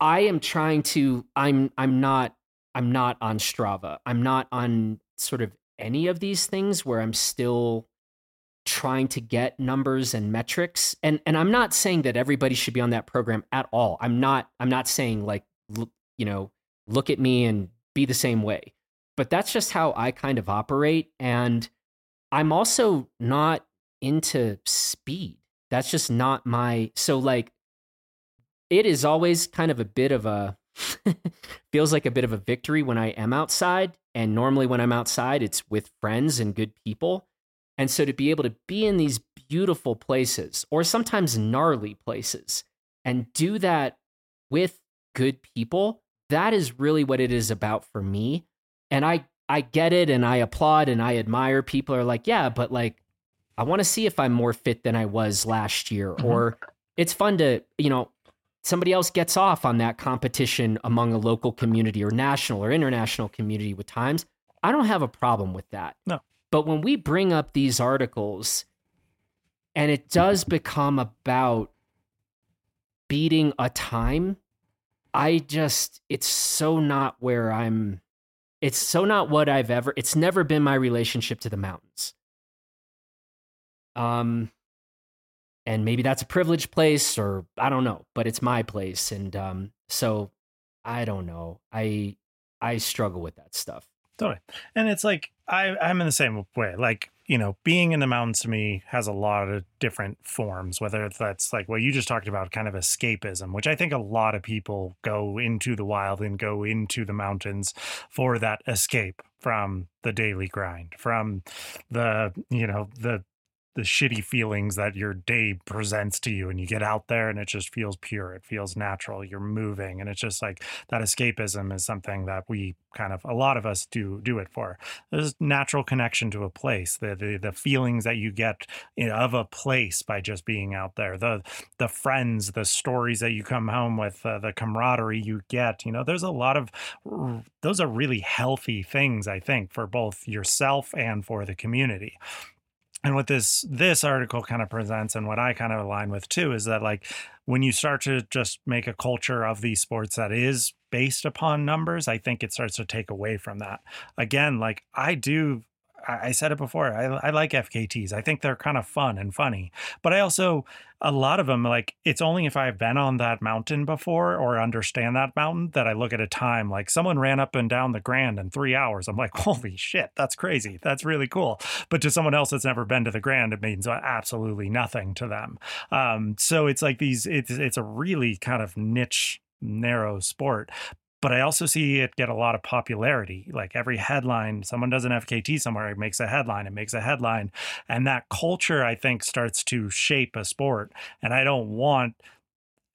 I am trying to I'm I'm not I'm not on Strava. I'm not on sort of any of these things where I'm still trying to get numbers and metrics and and I'm not saying that everybody should be on that program at all. I'm not I'm not saying like you know look at me and be the same way. But that's just how I kind of operate and I'm also not into speed. That's just not my so like it is always kind of a bit of a feels like a bit of a victory when I am outside and normally when I'm outside it's with friends and good people and so to be able to be in these beautiful places or sometimes gnarly places and do that with good people, that is really what it is about for me. And I I get it and I applaud and I admire people are like, yeah, but like I want to see if I'm more fit than I was last year mm-hmm. or it's fun to, you know, somebody else gets off on that competition among a local community or national or international community with times. I don't have a problem with that. No. But when we bring up these articles and it does become about beating a time, I just, it's so not where I'm, it's so not what I've ever, it's never been my relationship to the mountains. Um, and maybe that's a privileged place or I don't know, but it's my place. And um, so I don't know. I, I struggle with that stuff. Totally. And it's like, I, I'm in the same way. Like, you know, being in the mountains to me has a lot of different forms, whether that's like what you just talked about, kind of escapism, which I think a lot of people go into the wild and go into the mountains for that escape from the daily grind, from the, you know, the the shitty feelings that your day presents to you and you get out there and it just feels pure it feels natural you're moving and it's just like that escapism is something that we kind of a lot of us do do it for. There's natural connection to a place the the, the feelings that you get of a place by just being out there the the friends the stories that you come home with uh, the camaraderie you get you know there's a lot of those are really healthy things i think for both yourself and for the community and what this this article kind of presents and what i kind of align with too is that like when you start to just make a culture of these sports that is based upon numbers i think it starts to take away from that. Again like i do I said it before. I, I like FKTs. I think they're kind of fun and funny. But I also, a lot of them, like, it's only if I've been on that mountain before or understand that mountain that I look at a time. Like, someone ran up and down the Grand in three hours. I'm like, holy shit, that's crazy. That's really cool. But to someone else that's never been to the Grand, it means absolutely nothing to them. Um, so it's like these, it's, it's a really kind of niche narrow sport but I also see it get a lot of popularity. Like every headline, someone does an FKT somewhere, it makes a headline, it makes a headline. And that culture, I think, starts to shape a sport. And I don't want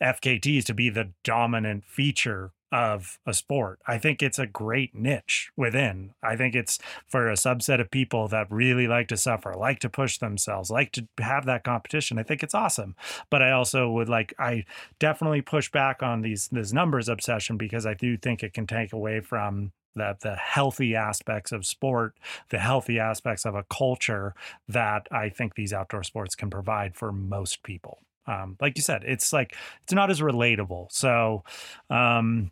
FKTs to be the dominant feature of a sport. I think it's a great niche within. I think it's for a subset of people that really like to suffer, like to push themselves, like to have that competition. I think it's awesome. But I also would like I definitely push back on these this numbers obsession because I do think it can take away from the the healthy aspects of sport, the healthy aspects of a culture that I think these outdoor sports can provide for most people. Um, like you said, it's like it's not as relatable. So um,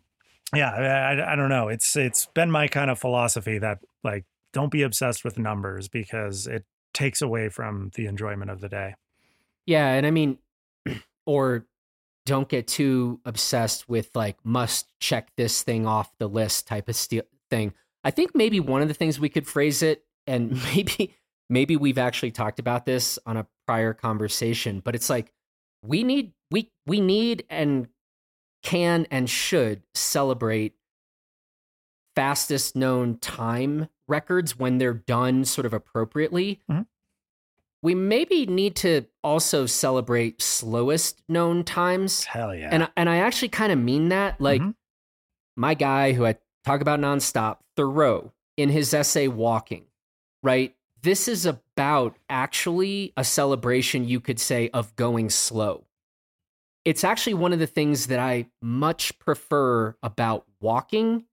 yeah, I, I don't know. It's it's been my kind of philosophy that like don't be obsessed with numbers because it takes away from the enjoyment of the day. Yeah, and I mean, or don't get too obsessed with like must check this thing off the list type of st- thing. I think maybe one of the things we could phrase it, and maybe maybe we've actually talked about this on a prior conversation, but it's like we need we we need and can and should celebrate fastest known time records when they're done sort of appropriately. Mm-hmm. We maybe need to also celebrate slowest known times. Hell yeah. And and I actually kind of mean that. Like mm-hmm. my guy who I talk about nonstop, Thoreau, in his essay Walking, right? This is about actually a celebration, you could say, of going slow it's actually one of the things that I much prefer about walking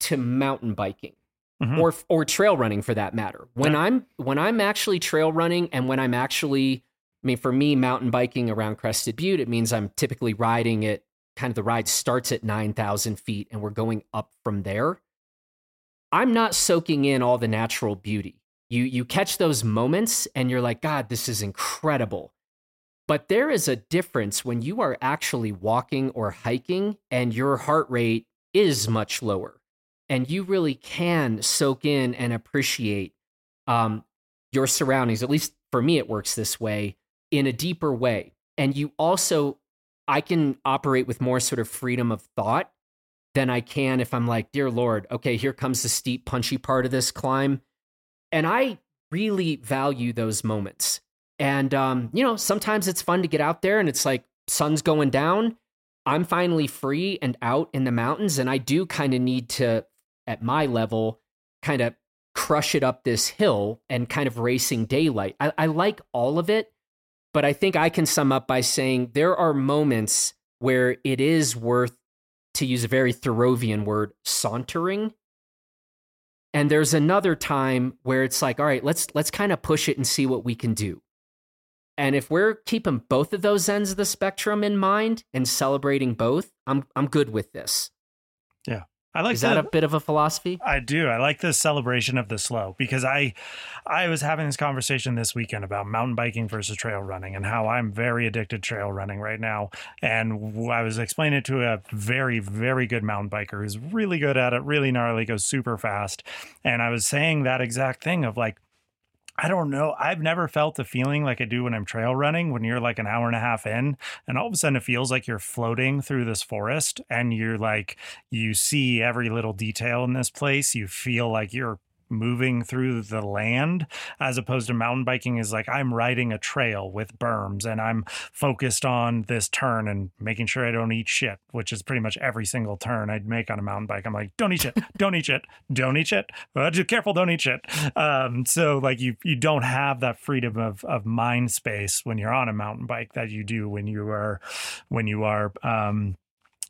to mountain biking. Mm-hmm. or or trail running for that matter. When yeah. I'm when I'm actually trail running and when I'm actually I mean for me mountain biking around Crested Butte it means I'm typically riding it kind of the ride starts at 9,000 feet and we're going up from there. I'm not soaking in all the natural beauty. You you catch those moments and you're like god this is incredible. But there is a difference when you are actually walking or hiking and your heart rate is much lower. And you really can soak in and appreciate um, your surroundings. At least for me, it works this way in a deeper way. And you also, I can operate with more sort of freedom of thought than I can if I'm like, dear Lord, okay, here comes the steep, punchy part of this climb. And I really value those moments. And, um, you know, sometimes it's fun to get out there and it's like sun's going down. I'm finally free and out in the mountains. And I do kind of need to, at my level, kind of crush it up this hill and kind of racing daylight. I, I like all of it, but I think I can sum up by saying there are moments where it is worth, to use a very Thoreauvian word, sauntering. And there's another time where it's like, all right, let's let's kind of push it and see what we can do. And if we're keeping both of those ends of the spectrum in mind and celebrating both, I'm I'm good with this. Yeah. I like Is that a bit of a philosophy? I do. I like the celebration of the slow because I I was having this conversation this weekend about mountain biking versus trail running and how I'm very addicted to trail running right now. And I was explaining it to a very very good mountain biker who's really good at it, really gnarly, goes super fast. And I was saying that exact thing of like I don't know. I've never felt the feeling like I do when I'm trail running, when you're like an hour and a half in, and all of a sudden it feels like you're floating through this forest and you're like, you see every little detail in this place. You feel like you're moving through the land as opposed to mountain biking is like I'm riding a trail with berms and I'm focused on this turn and making sure I don't eat shit, which is pretty much every single turn I'd make on a mountain bike. I'm like, don't eat shit, don't eat shit, don't eat shit. Uh, just careful, don't eat shit. Um, so like you you don't have that freedom of of mind space when you're on a mountain bike that you do when you are when you are um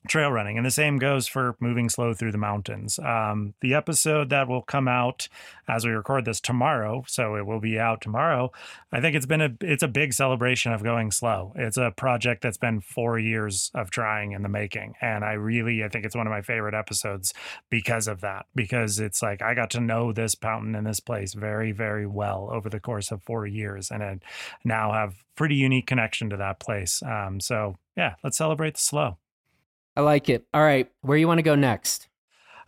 trail running. And the same goes for moving slow through the mountains. Um, the episode that will come out as we record this tomorrow, so it will be out tomorrow. I think it's been a it's a big celebration of going slow. It's a project that's been four years of trying in the making, and I really I think it's one of my favorite episodes because of that. Because it's like I got to know this mountain and this place very very well over the course of four years, and I now have pretty unique connection to that place. Um, so yeah, let's celebrate the slow. I like it. All right, where you want to go next?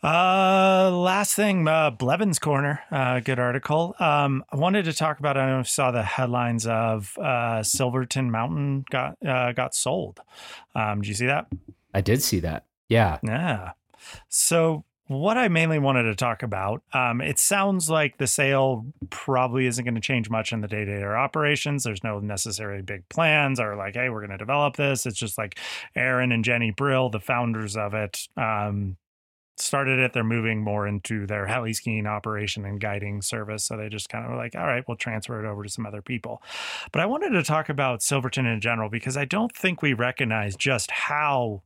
Uh, last thing, uh, Blevins Corner, uh, good article. Um, I wanted to talk about. I know saw the headlines of uh, Silverton Mountain got uh, got sold. Um, did you see that? I did see that. Yeah. Yeah. So what I mainly wanted to talk about, um, it sounds like the sale probably isn't going to change much in the day to day operations. There's no necessarily big plans or like, hey, we're going to develop this. It's just like Aaron and Jenny Brill, the founders of it, um, started it. They're moving more into their heli skiing operation and guiding service. So they just kind of were like, all right, we'll transfer it over to some other people. But I wanted to talk about Silverton in general because I don't think we recognize just how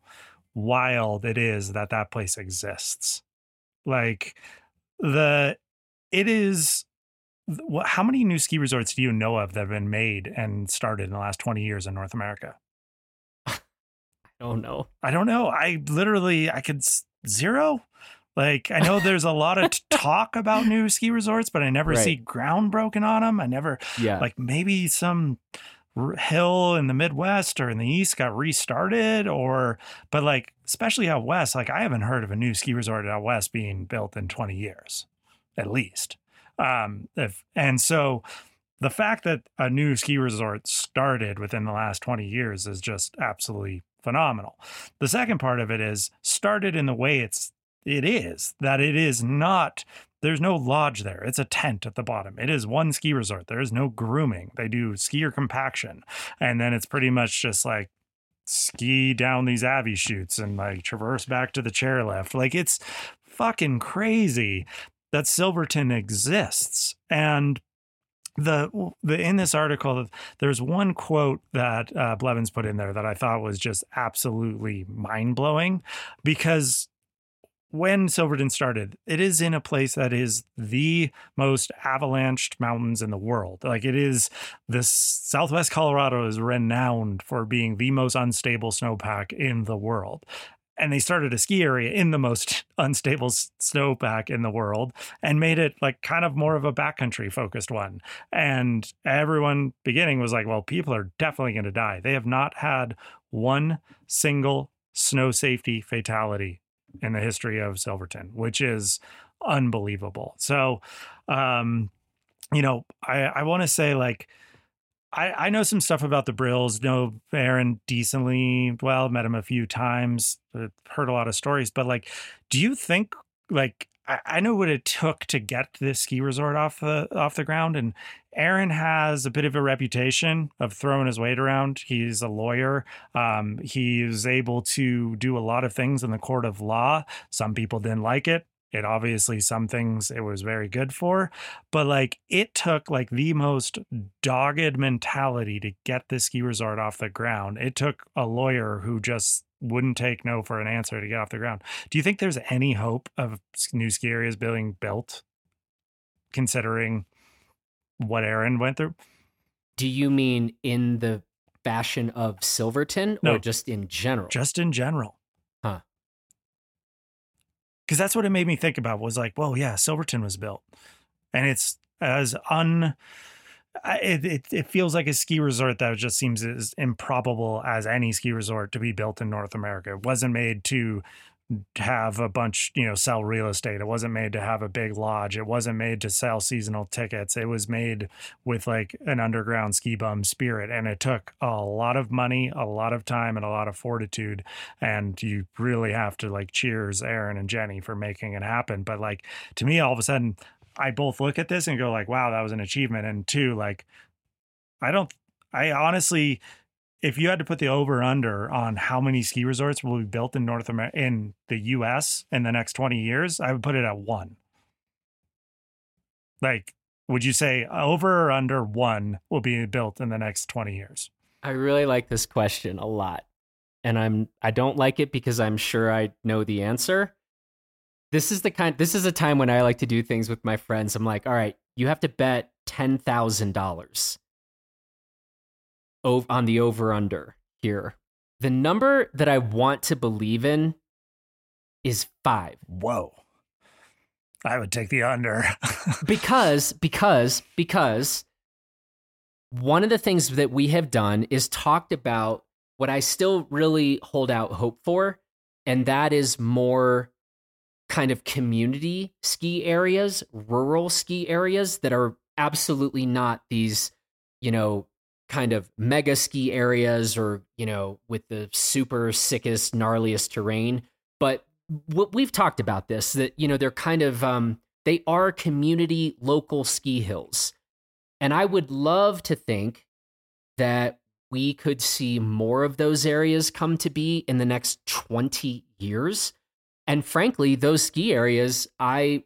wild it is that that place exists. Like the it is how many new ski resorts do you know of that have been made and started in the last 20 years in North America? I don't know. I don't know. I literally I could zero. Like I know there's a lot of talk about new ski resorts, but I never right. see ground broken on them. I never yeah. like maybe some hill in the Midwest or in the East got restarted, or but like especially out west, like I haven't heard of a new ski resort out west being built in 20 years, at least. Um, if and so the fact that a new ski resort started within the last 20 years is just absolutely phenomenal. The second part of it is started in the way it's it is that it is not there's no lodge there. It's a tent at the bottom. It is one ski resort. There is no grooming. They do skier compaction. And then it's pretty much just like ski down these avy chutes and like traverse back to the chairlift. Like it's fucking crazy that Silverton exists. And the the in this article there's one quote that uh, Blevins put in there that I thought was just absolutely mind blowing because when Silverton started, it is in a place that is the most avalanched mountains in the world. Like it is this Southwest Colorado is renowned for being the most unstable snowpack in the world. And they started a ski area in the most unstable snowpack in the world and made it like kind of more of a backcountry focused one. And everyone beginning was like, well, people are definitely going to die. They have not had one single snow safety fatality in the history of Silverton, which is unbelievable. So, um, you know, I, I want to say like, I, I know some stuff about the Brills, know Aaron decently well, met him a few times, heard a lot of stories, but like, do you think like I, know what it took to get this ski resort off the off the ground, and Aaron has a bit of a reputation of throwing his weight around. He's a lawyer. Um, he is able to do a lot of things in the court of law. Some people didn't like it. It obviously some things it was very good for, but like it took like the most dogged mentality to get this ski resort off the ground. It took a lawyer who just wouldn't take no for an answer to get off the ground. Do you think there's any hope of new ski areas being built, considering what Aaron went through? Do you mean in the fashion of Silverton No. or just in general? just in general. Huh. Because that's what it made me think about was like, well, yeah, Silverton was built, and it's as un. It, it it feels like a ski resort that just seems as improbable as any ski resort to be built in North America. It wasn't made to have a bunch, you know, sell real estate. It wasn't made to have a big lodge. It wasn't made to sell seasonal tickets. It was made with like an underground ski bum spirit. And it took a lot of money, a lot of time, and a lot of fortitude. And you really have to like cheers Aaron and Jenny for making it happen. But like to me, all of a sudden, I both look at this and go like, wow, that was an achievement. And two, like, I don't, I honestly, if you had to put the over under on how many ski resorts will be built in North America in the US in the next 20 years, I would put it at one. Like, would you say over or under one will be built in the next 20 years? I really like this question a lot. And I'm I don't like it because I'm sure I know the answer. This is the kind this is a time when I like to do things with my friends. I'm like, "All right, you have to bet $10,000 ov- on the over under here." The number that I want to believe in is 5. Whoa. I would take the under. because because because one of the things that we have done is talked about what I still really hold out hope for, and that is more kind of community ski areas, rural ski areas that are absolutely not these, you know, kind of mega ski areas or, you know, with the super sickest, gnarliest terrain. But what we've talked about this that, you know, they're kind of, um, they are community local ski hills. And I would love to think that we could see more of those areas come to be in the next 20 years. And frankly, those ski areas, I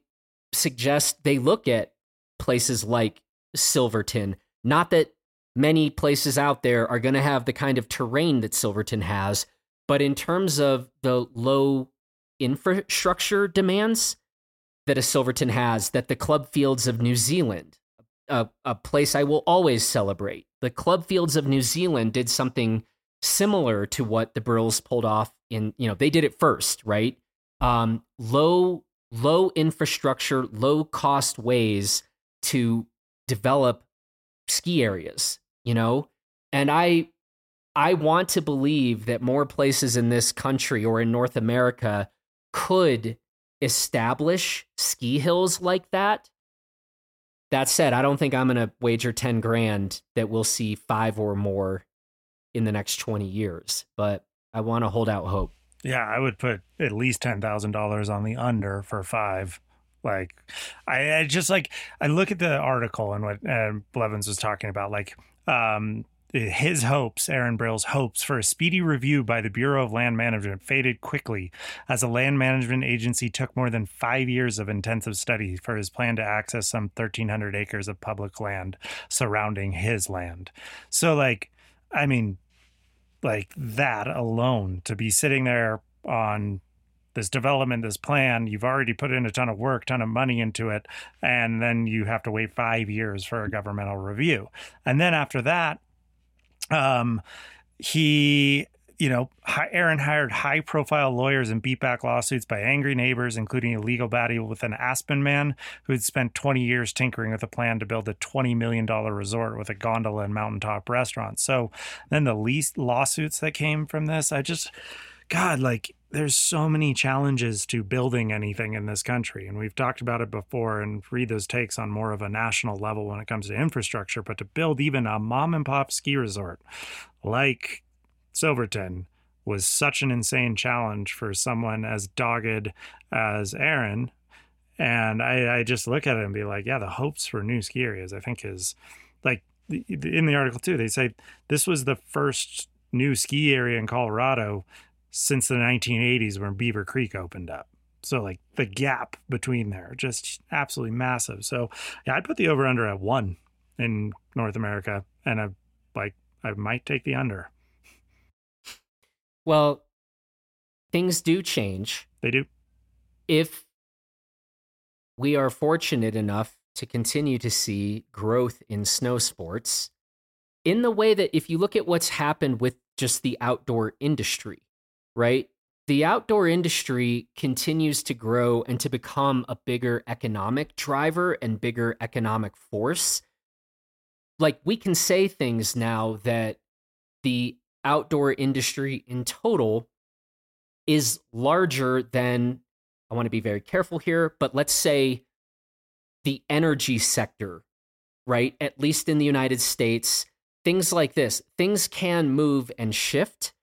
suggest they look at places like Silverton. Not that many places out there are going to have the kind of terrain that Silverton has, but in terms of the low infrastructure demands that a Silverton has, that the club fields of New Zealand, a, a place I will always celebrate. The club fields of New Zealand did something similar to what the Brills pulled off in, you know, they did it first, right? Um, low, low infrastructure, low cost ways to develop ski areas, you know? And I I want to believe that more places in this country or in North America could establish ski hills like that. That said, I don't think I'm going to wager 10 grand that we'll see five or more in the next 20 years, but I want to hold out hope. Yeah, I would put at least ten thousand dollars on the under for five. Like, I, I just like I look at the article and what uh, Blevins was talking about, like um, his hopes, Aaron Brill's hopes for a speedy review by the Bureau of Land Management faded quickly as the land management agency took more than five years of intensive study for his plan to access some 1,300 acres of public land surrounding his land. So, like, I mean, like that alone to be sitting there on this development, this plan, you've already put in a ton of work, ton of money into it, and then you have to wait five years for a governmental review. And then after that, um, he, you know, Aaron hired high profile lawyers and beat back lawsuits by angry neighbors, including a legal battle with an Aspen man who had spent 20 years tinkering with a plan to build a $20 million resort with a gondola and mountaintop restaurant. So then the least lawsuits that came from this, I just, God, like, there's so many challenges to building anything in this country. And we've talked about it before and read those takes on more of a national level when it comes to infrastructure. But to build even a mom and pop ski resort like Silverton was such an insane challenge for someone as dogged as Aaron. And I, I just look at it and be like, yeah, the hopes for new ski areas, I think, is like in the article too, they say this was the first new ski area in Colorado since the 1980s when Beaver Creek opened up. So like the gap between there, just absolutely massive. So yeah, I'd put the over under at one in North America, and I like I might take the under. Well, things do change. They do. if we are fortunate enough to continue to see growth in snow sports, in the way that if you look at what's happened with just the outdoor industry, right? The outdoor industry continues to grow and to become a bigger economic driver and bigger economic force. Like we can say things now that the outdoor industry in total is larger than, I want to be very careful here, but let's say the energy sector, right? At least in the United States, things like this, things can move and shift.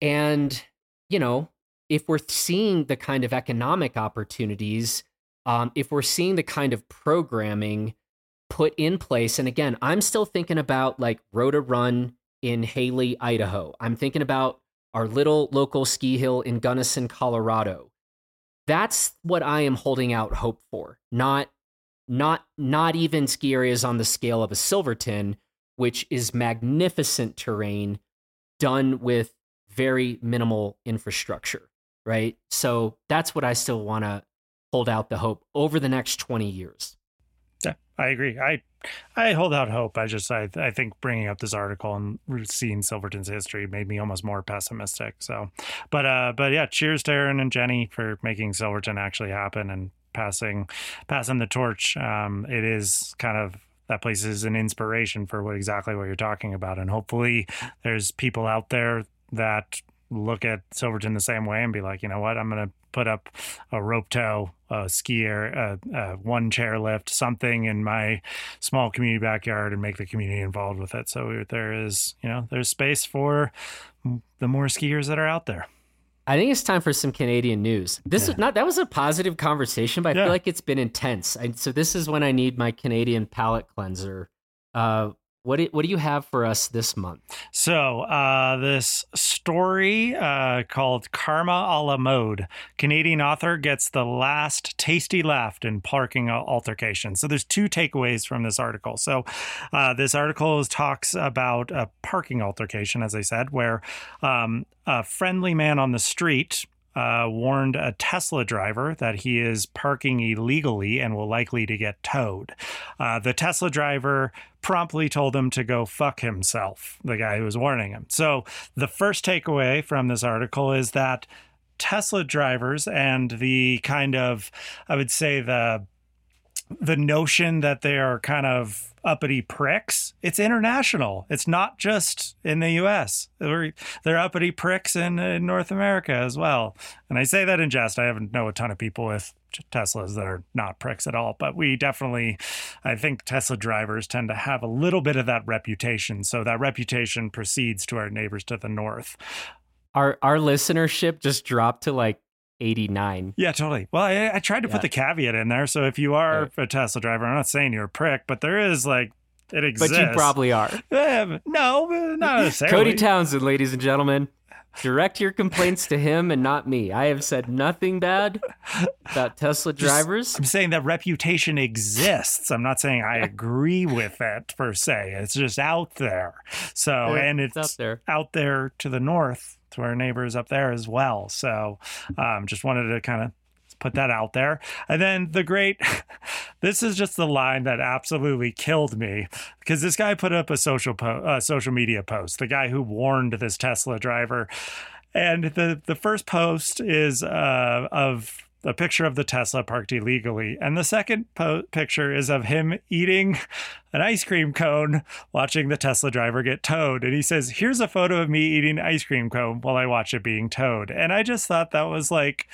And, you know, if we're seeing the kind of economic opportunities, um, if we're seeing the kind of programming put in place, and again, I'm still thinking about like Rotarun in Hailey, Idaho. I'm thinking about our little local ski hill in Gunnison, Colorado. That's what I am holding out hope for. Not not not even ski areas on the scale of a Silverton, which is magnificent terrain done with very minimal infrastructure, right? So that's what I still want to hold out the hope over the next 20 years. Yeah, I agree. I I hold out hope. I just I I think bringing up this article and seeing Silverton's history made me almost more pessimistic. So, but uh, but yeah, cheers to Aaron and Jenny for making Silverton actually happen and passing passing the torch. Um, it is kind of that place is an inspiration for what exactly what you're talking about, and hopefully there's people out there that look at Silverton the same way and be like, you know what, I'm gonna put up a rope tow, a skier, a, a one chair lift, something in my small community backyard and make the community involved with it. So there is, you know, there's space for the more skiers that are out there. I think it's time for some Canadian news. This yeah. is not that was a positive conversation, but I yeah. feel like it's been intense. I, so this is when I need my Canadian palate cleanser. Uh, what do, what do you have for us this month? So, uh, this story uh, called Karma a la Mode. Canadian author gets the last tasty laugh in parking altercation. So, there's two takeaways from this article. So, uh, this article talks about a parking altercation, as I said, where um, a friendly man on the street uh, warned a Tesla driver that he is parking illegally and will likely to get towed. Uh, the Tesla driver promptly told him to go fuck himself, the guy who was warning him. So, the first takeaway from this article is that Tesla drivers and the kind of, I would say, the the notion that they are kind of uppity pricks. It's international. It's not just in the U.S. They're, they're uppity pricks in, in, North America as well. And I say that in jest. I haven't know a ton of people with Teslas that are not pricks at all, but we definitely, I think Tesla drivers tend to have a little bit of that reputation. So that reputation proceeds to our neighbors to the north. Our our listenership just dropped to like 89. Yeah, totally. Well, I, I tried to yeah. put the caveat in there. So if you are a Tesla driver, I'm not saying you're a prick, but there is like, it exists. But you probably are. Uh, no, not necessarily. Cody Townsend, ladies and gentlemen. Direct your complaints to him and not me. I have said nothing bad about Tesla drivers. Just, I'm saying that reputation exists. I'm not saying I agree with it per se. It's just out there. So, and it's, it's out there. out there to the north to our neighbors up there as well. So um, just wanted to kind of put that out there. And then the great, this is just the line that absolutely killed me because this guy put up a social po- uh, social media post. The guy who warned this Tesla driver, and the the first post is uh, of a picture of the Tesla parked illegally. And the second po- picture is of him eating an ice cream cone, watching the Tesla driver get towed. And he says, Here's a photo of me eating ice cream cone while I watch it being towed. And I just thought that was like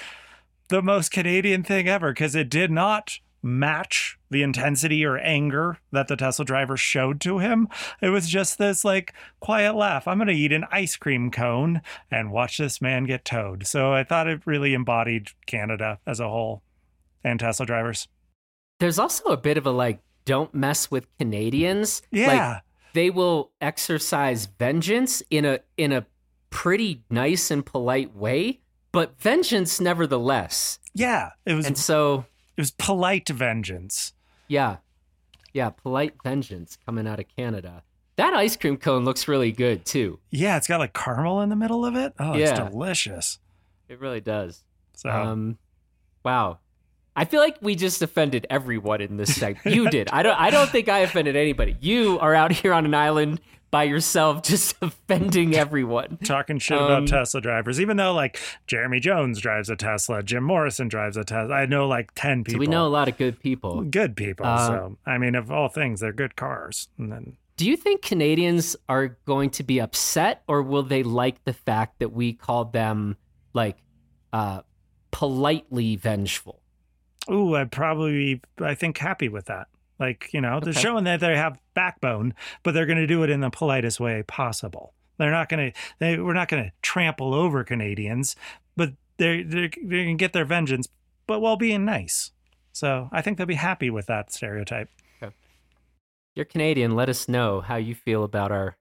the most Canadian thing ever because it did not match the intensity or anger that the Tesla driver showed to him. It was just this like quiet laugh. I'm going to eat an ice cream cone and watch this man get towed. So I thought it really embodied Canada as a whole and Tesla drivers. There's also a bit of a like, don't mess with Canadians. Yeah. Like, they will exercise vengeance in a in a pretty nice and polite way, but vengeance nevertheless. Yeah, it was And so it was polite vengeance. Yeah. Yeah, polite vengeance coming out of Canada. That ice cream cone looks really good too. Yeah, it's got like caramel in the middle of it. Oh, yeah. it's delicious. It really does. So, um, wow. I feel like we just offended everyone in this segment. You did. I don't. I don't think I offended anybody. You are out here on an island by yourself, just offending everyone. Talking shit Um, about Tesla drivers, even though like Jeremy Jones drives a Tesla, Jim Morrison drives a Tesla. I know like ten people. So we know a lot of good people. good people. Uh, so I mean, of all things, they're good cars. And then Do you think Canadians are going to be upset, or will they like the fact that we called them like uh, politely vengeful? Ooh, I'd probably be, I think, happy with that. Like, you know, they're Okay. showing that they have backbone, but they're going to do it in the politest way possible. They're not going to, they, we're not going to trample over Canadians, but they're, they're, they're going to get their vengeance, but while being nice. So I think they'll be happy with that stereotype. You're Canadian. Let us know how you feel about our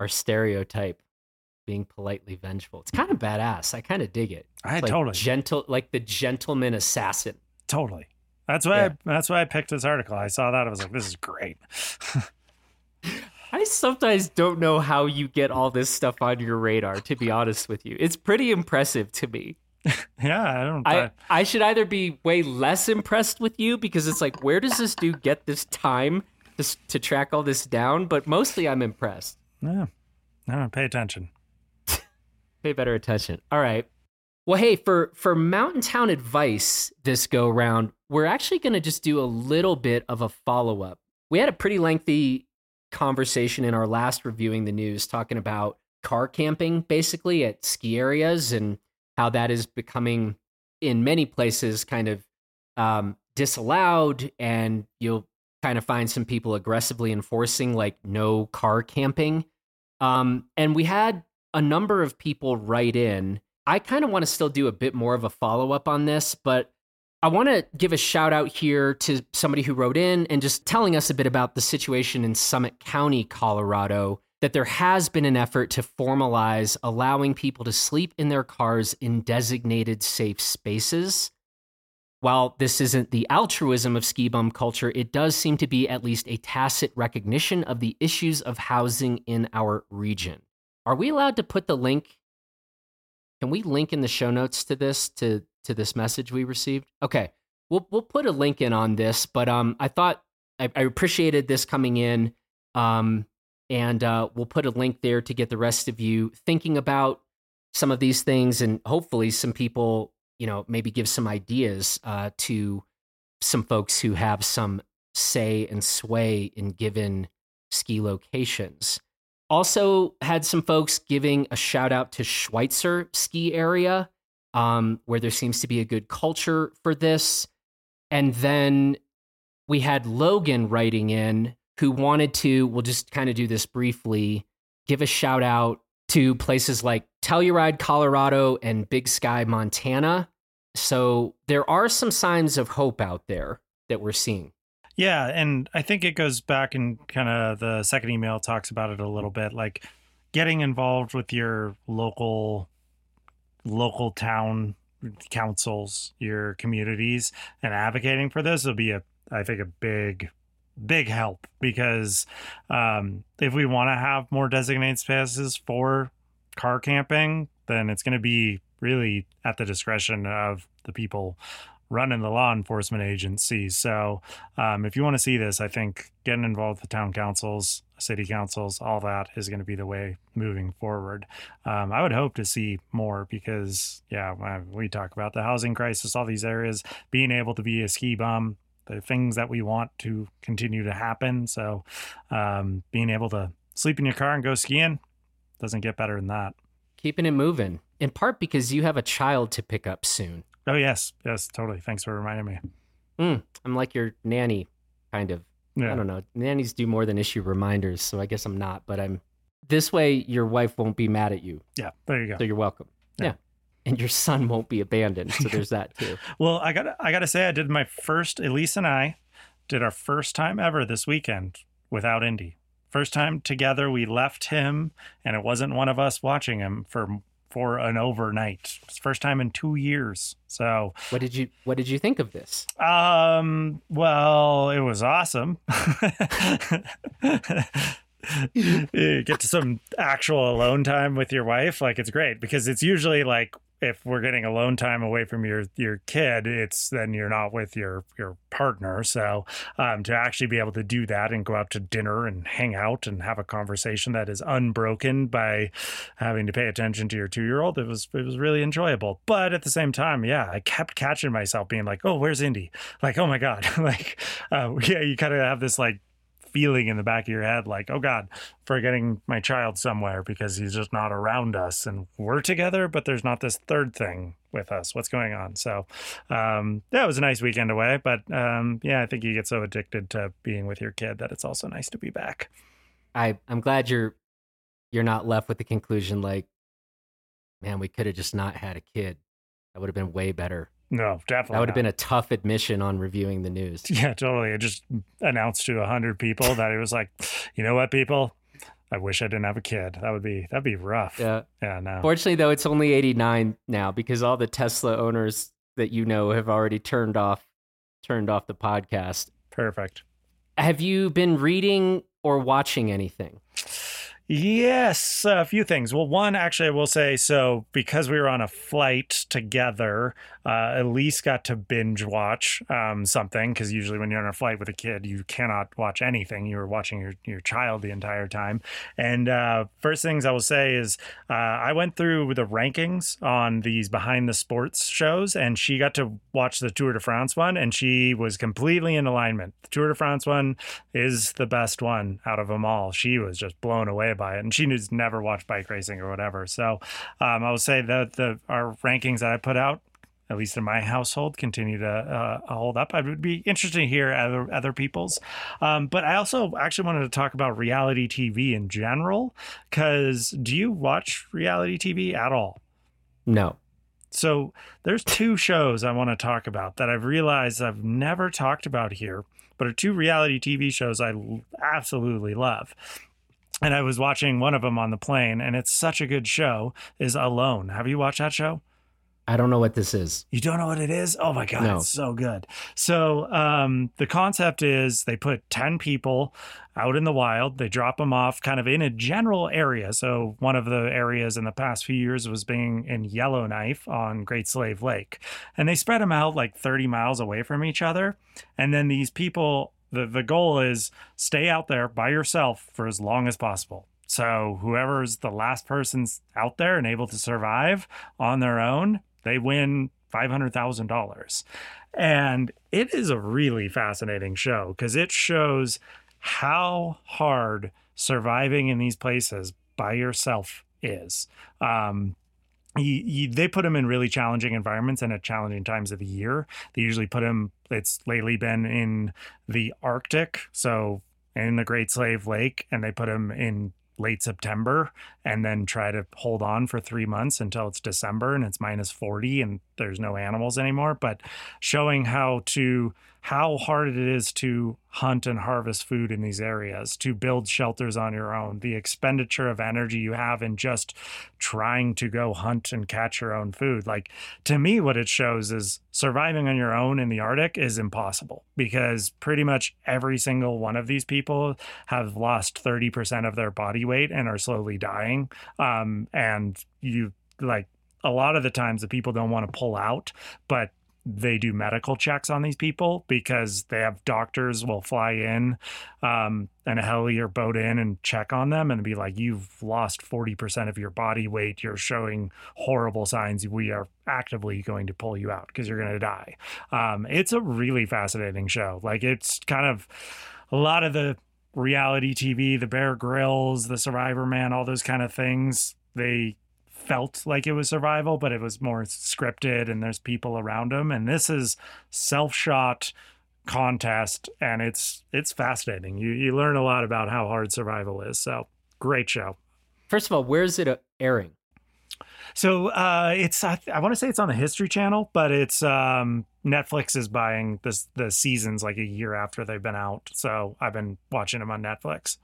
our stereotype being politely vengeful. It's kind of badass. I kind of dig it. I like totally, gentle, like the gentleman assassin. totally. That's why, Yeah. I, that's why I picked this article. I saw that. I was like, this is great. I sometimes don't know how you get all this stuff on your radar. To be honest with you, it's pretty impressive to me. yeah. I don't, I, I should either be way less impressed with you because it's like, where does this dude get this time to, to track all this down? But mostly I'm impressed. yeah. I don't pay attention. Pay better attention. All right. Well, hey, for for Mountain Town advice this go round, we're actually going to just do a little bit of a follow up. We had a pretty lengthy conversation in our last reviewing the news talking about car camping basically at ski areas and how that is becoming in many places kind of um, disallowed and you'll kind of find some people aggressively enforcing like no car camping um, and we had a number of people write in i kind of want to still do a bit more of a follow-up on this but I want to give a shout out here to somebody who wrote in and just telling us a bit about the situation in Summit County, Colorado, that there has been an effort to formalize allowing people to sleep in their cars in designated safe spaces. While this isn't the altruism of ski bum culture, it does seem to be at least a tacit recognition of the issues of housing in our region. Are we allowed to put the link? Can we link in the show notes to this to to this message we received? Okay, we'll we'll put a link in on this, but um, I thought I, I appreciated this coming in, um, and uh, we'll put a link there to get the rest of you thinking about some of these things, and hopefully some people, you know, maybe give some ideas uh, to some folks who have some say and sway in given ski locations. Also, had some folks giving a shout out to Schweitzer ski area, um, where there seems to be a good culture for this. And then we had Logan writing in who wanted to, we'll just kind of do this briefly, give a shout out to places like Telluride, Colorado, and Big Sky, Montana. So there are some signs of hope out there that we're seeing. Yeah, and I think it goes back and kind of the second email talks about it a little bit, like getting involved with your local local town councils, your communities, and advocating for this will be a I think a big big help because um, if we want to have more designated spaces for car camping, then it's going to be really at the discretion of the people running the law enforcement agencies. So um, if you want to see this, I think getting involved with the town councils, city councils, all that is going to be the way moving forward. Um, I would hope to see more because, yeah, uh, we talk about the housing crisis, all these areas, being able to be a ski bum, the things that we want to continue to happen. So um, being able to sleep in your car and go skiing doesn't get better than that. Keeping it moving, in part because you have a child to pick up soon. Oh, yes. Yes, totally. Thanks for reminding me. Mm, I'm like your nanny, kind of. Yeah. I don't know. Nannies do more than issue reminders, so I guess I'm not. But I'm this way. Your wife won't be mad at you, Yeah. There you go. so you're welcome. Yeah. Yeah, and your son won't be abandoned. So there's that too. Well, I got I got to say I did my first Elyse and I did our first time ever this weekend without Indy. First time together we left him and it wasn't one of us watching him for for an overnight. It's first time in 2 years. So, What did you What did you think of this? um well, it was awesome. you get to some actual alone time with your wife like it's great because it's usually like if we're getting alone time away from your your kid, it's then you're not with your your partner. So um, to actually be able to do that and go out to dinner and hang out and have a conversation that is unbroken by having to pay attention to your two year old, it was it was really enjoyable. But at the same time, yeah, I kept catching myself being like, oh, where's Indy? Like, oh my god, like uh, yeah, you kind of have this like feeling in the back of your head like, oh God, forgetting my child somewhere because he's just not around us and we're together, but there's not this third thing with us. What's going on? So, um, it was a nice weekend away, but um, yeah, I think you get so addicted to being with your kid that it's also nice to be back. I, I'm glad you're you're not left with the conclusion like, man, we could have just not had a kid. That would have been way better. No, definitely. That would have not. been a tough admission on reviewing the news. Yeah, totally. I just announced to a hundred people that it was like, you know what, people, I wish I didn't have a kid. That would be that'd be rough. Yeah. Yeah. No. Fortunately, though, it's only 89 now because all the Tesla owners that you know have already turned off turned off the podcast. Perfect. Have you been reading or watching anything? Yes, a few things. Well, one, actually, I will say so because we were on a flight together, uh, Elyse got to binge watch um, something because usually when you're on a flight with a kid, you cannot watch anything. You were watching your, your child the entire time. And uh, first things I will say is uh, I went through the rankings on these behind the sports shows, and she got to watch the Tour de France one, and she was completely in alignment. The Tour de France one is the best one out of them all. She was just blown away by it, and she has never watched bike racing or whatever. So um, I will say that the our rankings that I put out, at least in my household, continue to uh, hold up. I would be interested to hear other other people's, um, but I also actually wanted to talk about reality TV in general. Because do you watch reality TV at all? No. So there's two shows I want to talk about that I've realized I've never talked about here, but are two reality TV shows I absolutely love and I was watching one of them on the plane, and it's such a good show. Is Alone? Have you watched that show? I don't know what this is. You don't know what it is? Oh my god, No. it's so good. So um, the concept is they put ten people out in the wild. They drop them off kind of in a general area. So one of the areas in the past few years was being in Yellowknife on Great Slave Lake, and they spread them out like thirty miles away from each other. And then these people, the the goal is stay out there by yourself for as long as possible. So whoever's the last person out there and able to survive on their own, they win five hundred thousand dollars. And it is a really fascinating show because it shows how hard surviving in these places by yourself is. Um, you, they put them in really challenging environments and at challenging times of the year. They usually put them. It's lately been in the Arctic, so in the Great Slave Lake, and they put them in late September and then try to hold on for three months until it's December and it's minus 40 and there's no animals anymore. But showing how to how hard it is to hunt and harvest food in these areas, to build shelters on your own, the expenditure of energy you have in just trying to go hunt and catch your own food. Like to me, what it shows is surviving on your own in the Arctic is impossible because pretty much every single one of these people have lost 30% of their body weight and are slowly dying. Um, and you like a lot of the times the people don't want to pull out, but they do medical checks on these people because they have doctors will fly in um, and a heli or boat in and check on them and be like, you've lost 40% of your body weight. You're showing horrible signs. We are actively going to pull you out because you're going to die. Um, it's a really fascinating show. Like, it's kind of a lot of the reality TV, the Bear Grylls, the Survivorman, all those kind of things. They felt like it was survival, but it was more scripted and there's people around them. And this is self shot contest and it's it's fascinating. You you learn a lot about how hard survival is. So great show. First of all, where's it uh, airing? So uh, it's I, I want to say it's on the History Channel, but it's um, Netflix is buying this the seasons like a year after they've been out. So I've been watching them on Netflix.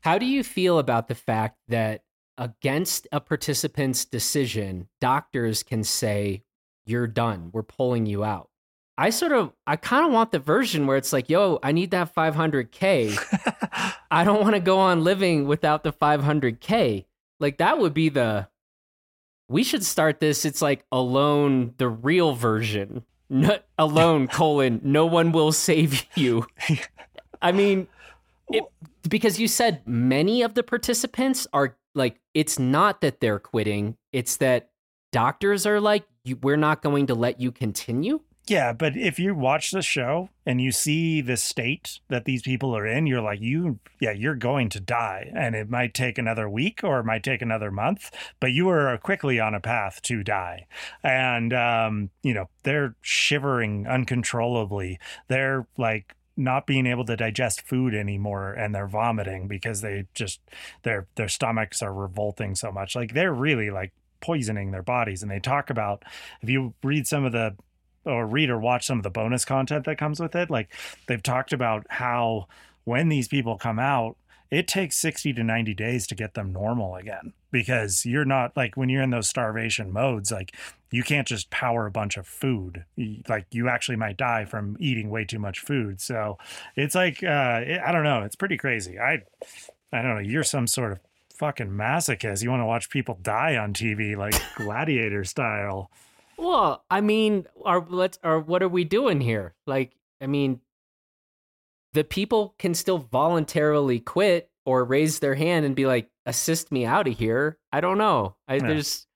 How do you feel about the fact that against a participant's decision, doctors can say, You're done. We're pulling you out. I sort of, I kind of want the version where it's like, Yo, I need that 500K. I don't want to go on living without the 500K. Like, that would be the, we should start this. It's like Alone, the real version. No, alone, colon, no one will save you. I mean, it, because you said many of the participants are like, it's not that they're quitting, it's that doctors are like, we're not going to let you continue. Yeah, but if you watch the show and you see the state that these people are in, you're like, you, yeah, you're going to die. And it might take another week or it might take another month, but you are quickly on a path to die. And, um, you know, they're shivering uncontrollably. They're like, not being able to digest food anymore and they're vomiting because they just their their stomachs are revolting so much. Like they're really like poisoning their bodies. And they talk about if you read some of the or read or watch some of the bonus content that comes with it, like they've talked about how when these people come out, it takes 60 to 90 days to get them normal again because you're not like when you're in those starvation modes like you can't just power a bunch of food. Like you actually might die from eating way too much food. So it's like uh i don't know it's pretty crazy. I i don't know you're some sort of fucking masochist. You want to watch people die on tv like gladiator style. Well, I mean, are let's are what are we doing here? Like, I mean, the people can still voluntarily quit or raise their hand and be like, "Assist me out of here." I don't know. I, yeah. There's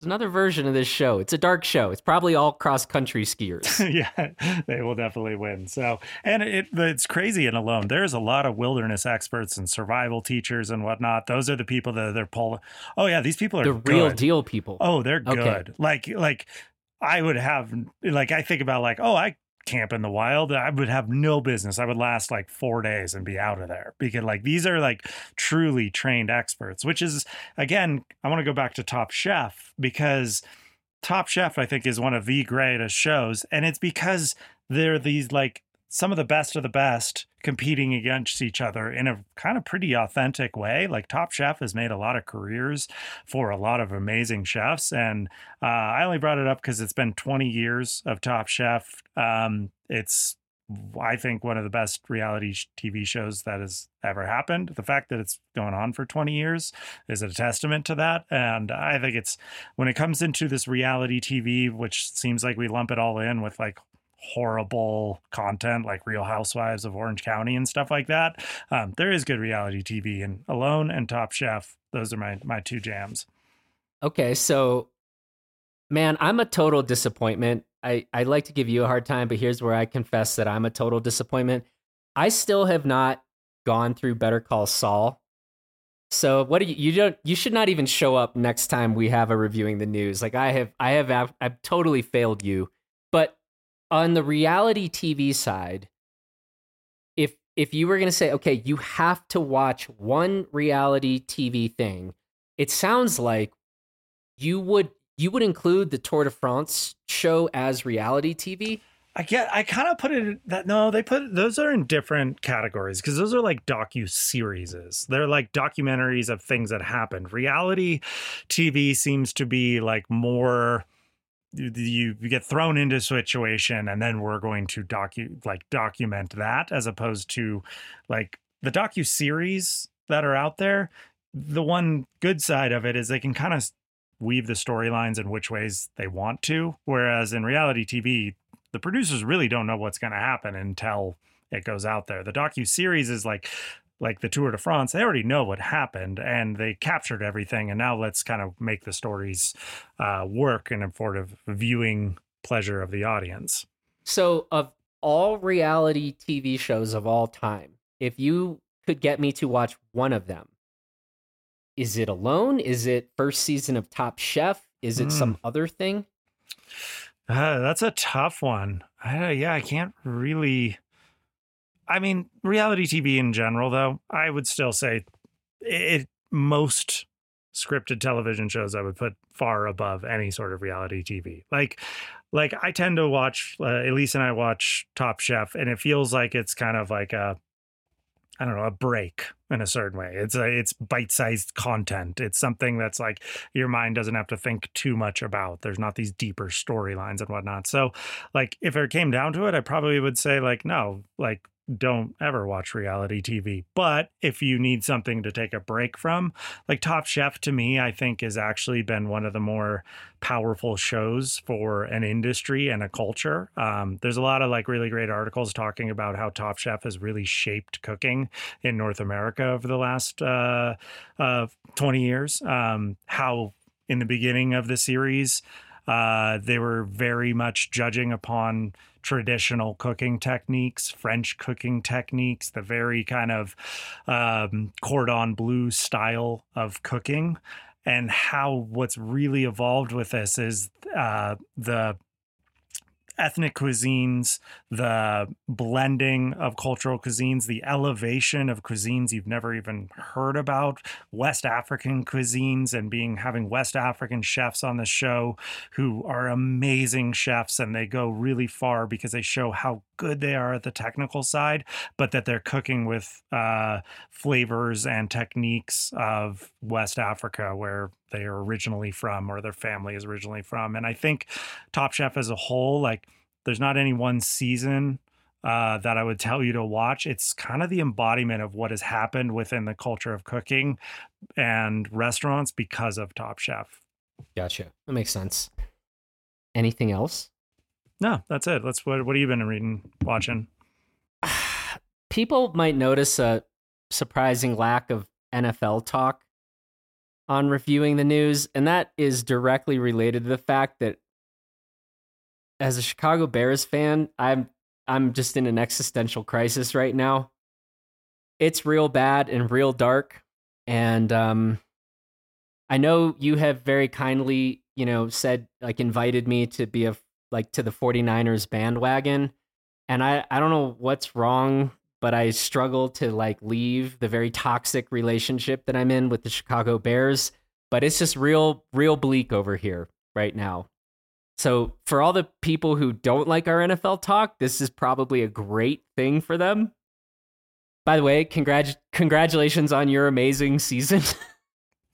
there's another version of this show. It's a dark show. It's probably all cross country skiers. yeah, they will definitely win. So, and it, it's crazy and alone. There's a lot of wilderness experts and survival teachers and whatnot. Those are the people that they're pulling. Oh yeah, these people are the good. real deal people. Oh, they're good. Okay. Like like I would have like I think about like oh I camp in the wild I would have no business. I would last like 4 days and be out of there because like these are like truly trained experts which is again I want to go back to Top Chef because Top Chef I think is one of the greatest shows and it's because they're these like some of the best of the best competing against each other in a kind of pretty authentic way. Like Top Chef has made a lot of careers for a lot of amazing chefs. And uh, I only brought it up because it's been 20 years of Top Chef. Um, it's I think one of the best reality TV shows that has ever happened. The fact that it's going on for 20 years is a testament to that. And I think it's when it comes into this reality TV, which seems like we lump it all in with like horrible content like Real Housewives of Orange County and stuff like that. Um, there is good reality TV, and Alone and Top Chef, those are my my two jams. Okay, so man, I'm a total disappointment. I I like to give you a hard time, but here's where I confess that I'm a total disappointment. I still have not gone through Better Call Saul. So what do you you don't you should not even show up next time we have a reviewing the news. Like I have I have I've totally failed you. On the reality TV side, if if you were going to say, okay, you have to watch one reality TV thing, it sounds like you would you would include the Tour de France show as reality TV. I get. I kind of put it that no, they put those are in different categories because those are like docu series. They're like documentaries of things that happened. Reality TV seems to be like more you, get thrown into a situation and then we're going to docu like document that as opposed to like the docu series that are out there the one good side of it is they can kind of weave the storylines in which ways they want to whereas in reality tv the producers really don't know what's going to happen until it goes out there. The docu series is like like the Tour de France, they already know what happened and they captured everything. And now let's kind of make the stories uh, work and afford a viewing pleasure of the audience. So, of all reality TV shows of all time, if you could get me to watch one of them, is it alone? Is it first season of Top Chef? Is it mm. some other thing? Uh, that's a tough one. I, yeah, I can't really I mean, reality TV in general, though, I would still say it most scripted television shows I would put far above any sort of reality TV. Like, like I tend to watch. Uh, Elyse and I watch Top Chef, and it feels like it's kind of like a, I don't know, a break in a certain way. It's a, it's bite-sized content. It's something that's like your mind doesn't have to think too much about. There's not these deeper storylines and whatnot. So, like, if it came down to it, I probably would say like, no, like don't ever watch reality TV. But if you need something to take a break from, like Top Chef to me, I think has actually been one of the more powerful shows for an industry and a culture. Um, there's a lot of like really great articles talking about how Top Chef has really shaped cooking in North America over the last uh, uh, 20 years. Um, how in the beginning of the series, uh, they were very much judging upon traditional cooking techniques, French cooking techniques, the very kind of um, cordon bleu style of cooking. And how what's really evolved with this is uh, the ethnic cuisines, the blending of cultural cuisines, the elevation of cuisines you've never even heard about, West African cuisines, and being having West African chefs on the show who are amazing chefs and they go really far because they show how good they are at the technical side, but that they're cooking with uh, flavors and techniques of West Africa, where they are originally from or their family is originally from. And I think Top Chef as a whole, like, there's not any one season uh, that I would tell you to watch. It's kind of the embodiment of what has happened within the culture of cooking and restaurants because of Top Chef. Gotcha. That makes sense. Anything else? No, that's it. Let's what what have you been reading, watching? People might notice a surprising lack of NFL talk on reviewing the news, and that is directly related to the fact that as a Chicago Bears fan, I'm I'm just in an existential crisis right now. It's real bad and real dark, and um, I know you have very kindly, you know, said like invited me to be a like to the 49ers bandwagon, and I I don't know what's wrong, but I struggle to like leave the very toxic relationship that I'm in with the Chicago Bears, but it's just real real bleak over here right now. So, for all the people who don't like our NFL talk, this is probably a great thing for them. By the way, congrat- congratulations on your amazing season.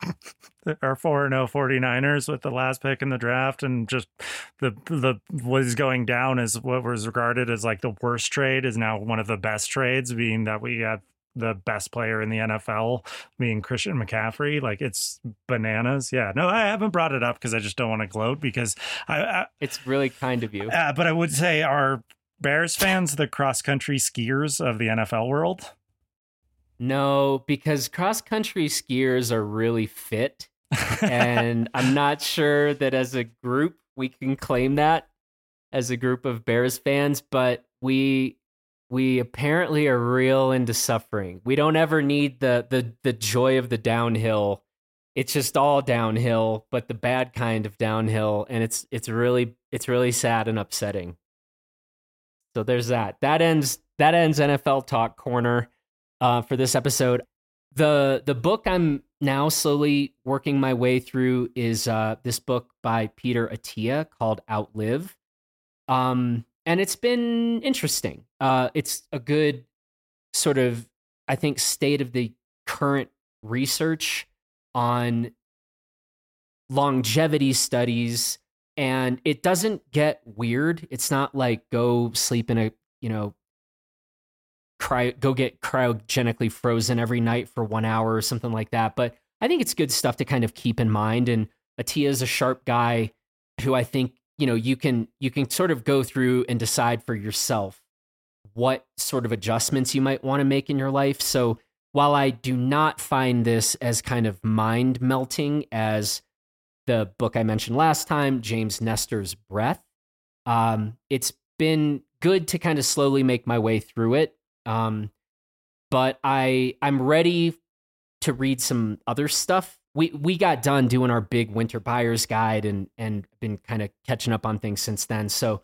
our 4 0 49ers with the last pick in the draft and just the the what is going down is what was regarded as like the worst trade is now one of the best trades being that we have the best player in the NFL being Christian McCaffrey. Like it's bananas. Yeah. No, I haven't brought it up because I just don't want to gloat because I, I It's really kind of you. Uh, but I would say are Bears fans the cross country skiers of the NFL world? No, because cross country skiers are really fit. and I'm not sure that as a group we can claim that as a group of Bears fans, but we we apparently are real into suffering. We don't ever need the the the joy of the downhill. It's just all downhill, but the bad kind of downhill, and it's it's really it's really sad and upsetting. So there's that. That ends that ends NFL Talk Corner uh, for this episode. The the book I'm now slowly working my way through is uh, this book by Peter Attia called Outlive. Um, and it's been interesting. Uh, it's a good sort of, I think, state of the current research on longevity studies, and it doesn't get weird. It's not like go sleep in a you know cry go get cryogenically frozen every night for one hour or something like that. But I think it's good stuff to kind of keep in mind. And Attia is a sharp guy who I think you know you can you can sort of go through and decide for yourself what sort of adjustments you might want to make in your life so while i do not find this as kind of mind melting as the book i mentioned last time james nestor's breath um, it's been good to kind of slowly make my way through it um, but i i'm ready to read some other stuff we we got done doing our big winter buyer's guide and and been kind of catching up on things since then. So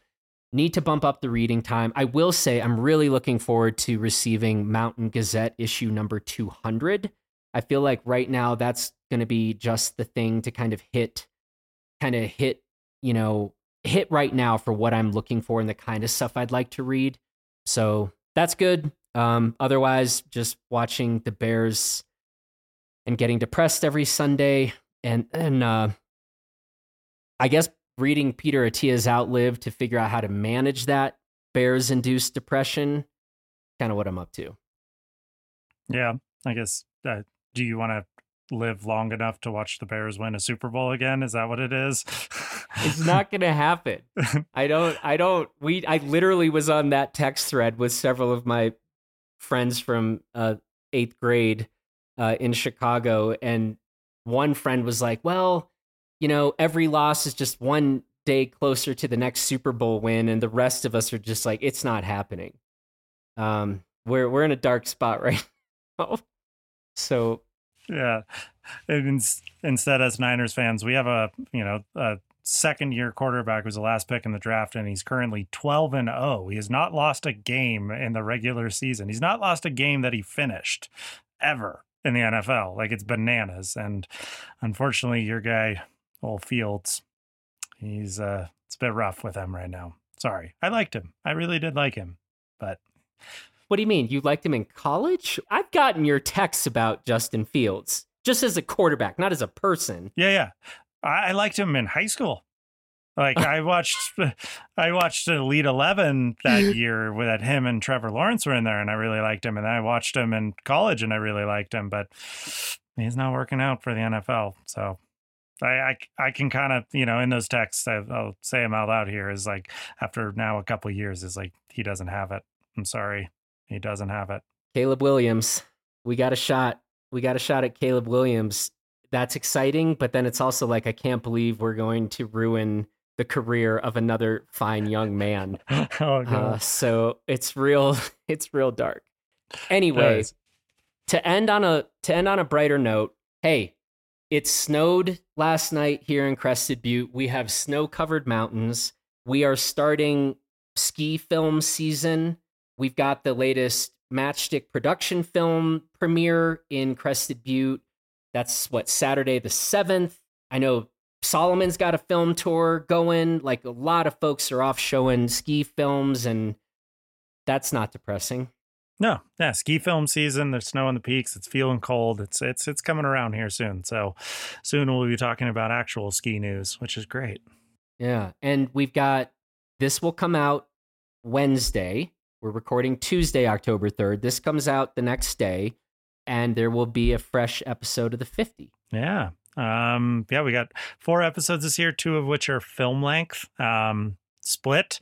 need to bump up the reading time. I will say I'm really looking forward to receiving Mountain Gazette issue number 200. I feel like right now that's going to be just the thing to kind of hit kind of hit, you know, hit right now for what I'm looking for and the kind of stuff I'd like to read. So that's good. Um, otherwise, just watching the Bears and getting depressed every Sunday, and and uh, I guess reading Peter Attia's Outlive to figure out how to manage that Bears induced depression. kind of what I'm up to. Yeah, I guess. Uh, do you want to live long enough to watch the Bears win a Super Bowl again? Is that what it is? it's not going to happen. I don't, I don't, we, I literally was on that text thread with several of my friends from uh, eighth grade uh, in Chicago. And one friend was like, well, you know, every loss is just one day closer to the next Super Bowl win. And the rest of us are just like, it's not happening. Um, we're, we're in a dark spot right now. So yeah. instead, as Niners fans, we have a you know a second year quarterback who's the last pick in the draft, and he's currently twelve and zero. Oh. He has not lost a game in the regular season. He's not lost a game that he finished ever in the NFL. Like it's bananas. And unfortunately, your guy, old Fields, he's uh it's a bit rough with him right now. Sorry. I liked him. I really did like him. But what do you mean? You liked him in college? I've gotten your texts about Justin Fields just as a quarterback, not as a person. Yeah, yeah. I, liked him in high school. Like I watched, I watched Elite Eleven that year with that him and Trevor Lawrence were in there, and I really liked him. And then I watched him in college, and I really liked him. But he's not working out for the NFL. So I, I, I can kind of, you know, in those texts, I, will say them out loud here is like, after now a couple years, is like, he doesn't have it. I'm sorry. He doesn't have it. Caleb Williams. We got a shot. We got a shot at Caleb Williams. That's exciting, but then it's also like I can't believe we're going to ruin the career of another fine young man. oh, no. uh, so it's real. It's real dark. Anyway, to end on a to end on a brighter note. Hey, it snowed last night here in Crested Butte. We have snow covered mountains. We are starting ski film season We've got the latest Matchstick production film premiere in Crested Butte. That's what, Saturday the 7th. I know Salomon's got a film tour going. Like a lot of folks are off showing ski films, and that's not depressing. No, yeah, ski film season. There's snow on the peaks. It's feeling cold. It's it's it's coming around here soon. So soon we'll be talking about actual ski news, which is great. Yeah, and we've got this will come out Wednesday. We're recording Tuesday, October 3rd. This comes out the next day, and there will be a fresh episode of the 50. Yeah. Um, yeah, we got four episodes this year, two of which are film length. Um, Split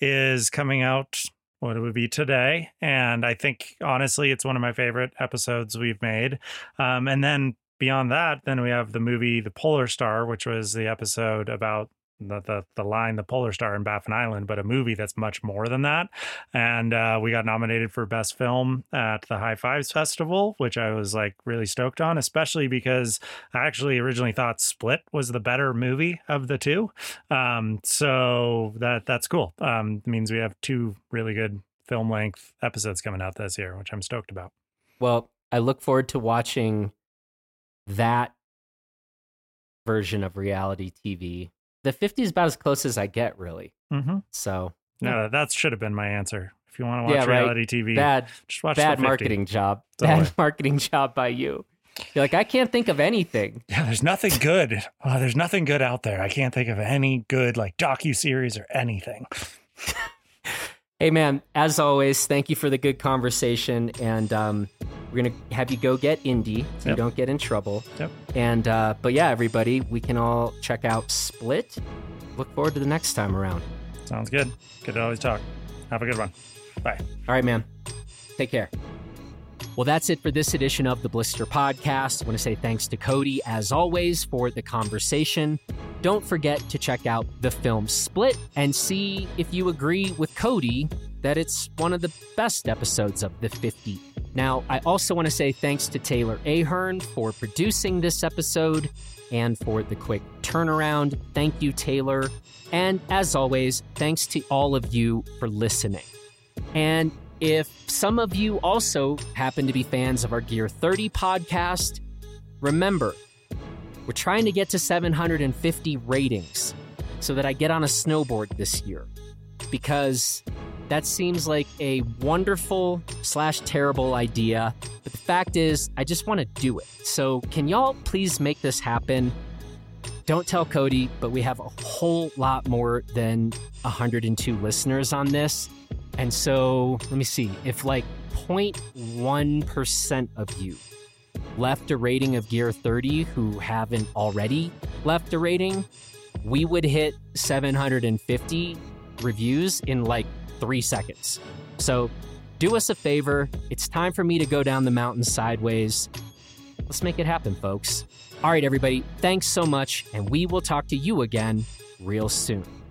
is coming out what it would be today. And I think honestly, it's one of my favorite episodes we've made. Um, and then beyond that, then we have the movie The Polar Star, which was the episode about the, the, the line, the Polar Star in Baffin Island, but a movie that's much more than that. And uh, we got nominated for Best Film at the High Fives Festival, which I was like really stoked on, especially because I actually originally thought Split was the better movie of the two. Um, so that that's cool. Um, means we have two really good film length episodes coming out this year, which I'm stoked about. Well, I look forward to watching that version of reality TV the 50 is about as close as I get, really. Mm-hmm. So, no, that should have been my answer. If you want to watch yeah, reality right. TV, bad, just watch bad marketing job. Bad marketing job by you. You're like, I can't think of anything. Yeah, there's nothing good. Oh, there's nothing good out there. I can't think of any good like docu series or anything. hey, man. As always, thank you for the good conversation, and um, we're gonna have you go get Indy so yep. you don't get in trouble. Yep. And uh, but yeah, everybody, we can all check out Split. Look forward to the next time around. Sounds good. Good to always talk. Have a good one. Bye. All right, man. Take care. Well, that's it for this edition of the Blister Podcast. I want to say thanks to Cody, as always, for the conversation. Don't forget to check out the film Split and see if you agree with Cody that it's one of the best episodes of the 50 now, I also want to say thanks to Taylor Ahern for producing this episode and for the quick turnaround. Thank you, Taylor. And as always, thanks to all of you for listening. And if some of you also happen to be fans of our Gear 30 podcast, remember, we're trying to get to 750 ratings so that I get on a snowboard this year because that seems like a wonderful slash terrible idea. But the fact is, I just want to do it. So, can y'all please make this happen? Don't tell Cody, but we have a whole lot more than 102 listeners on this. And so, let me see, if like 0.1% of you left a rating of Gear 30 who haven't already left a rating, we would hit 750 reviews in like three seconds. So do us a favor. It's time for me to go down the mountain sideways. Let's make it happen, folks. All right, everybody, thanks so much, and we will talk to you again real soon.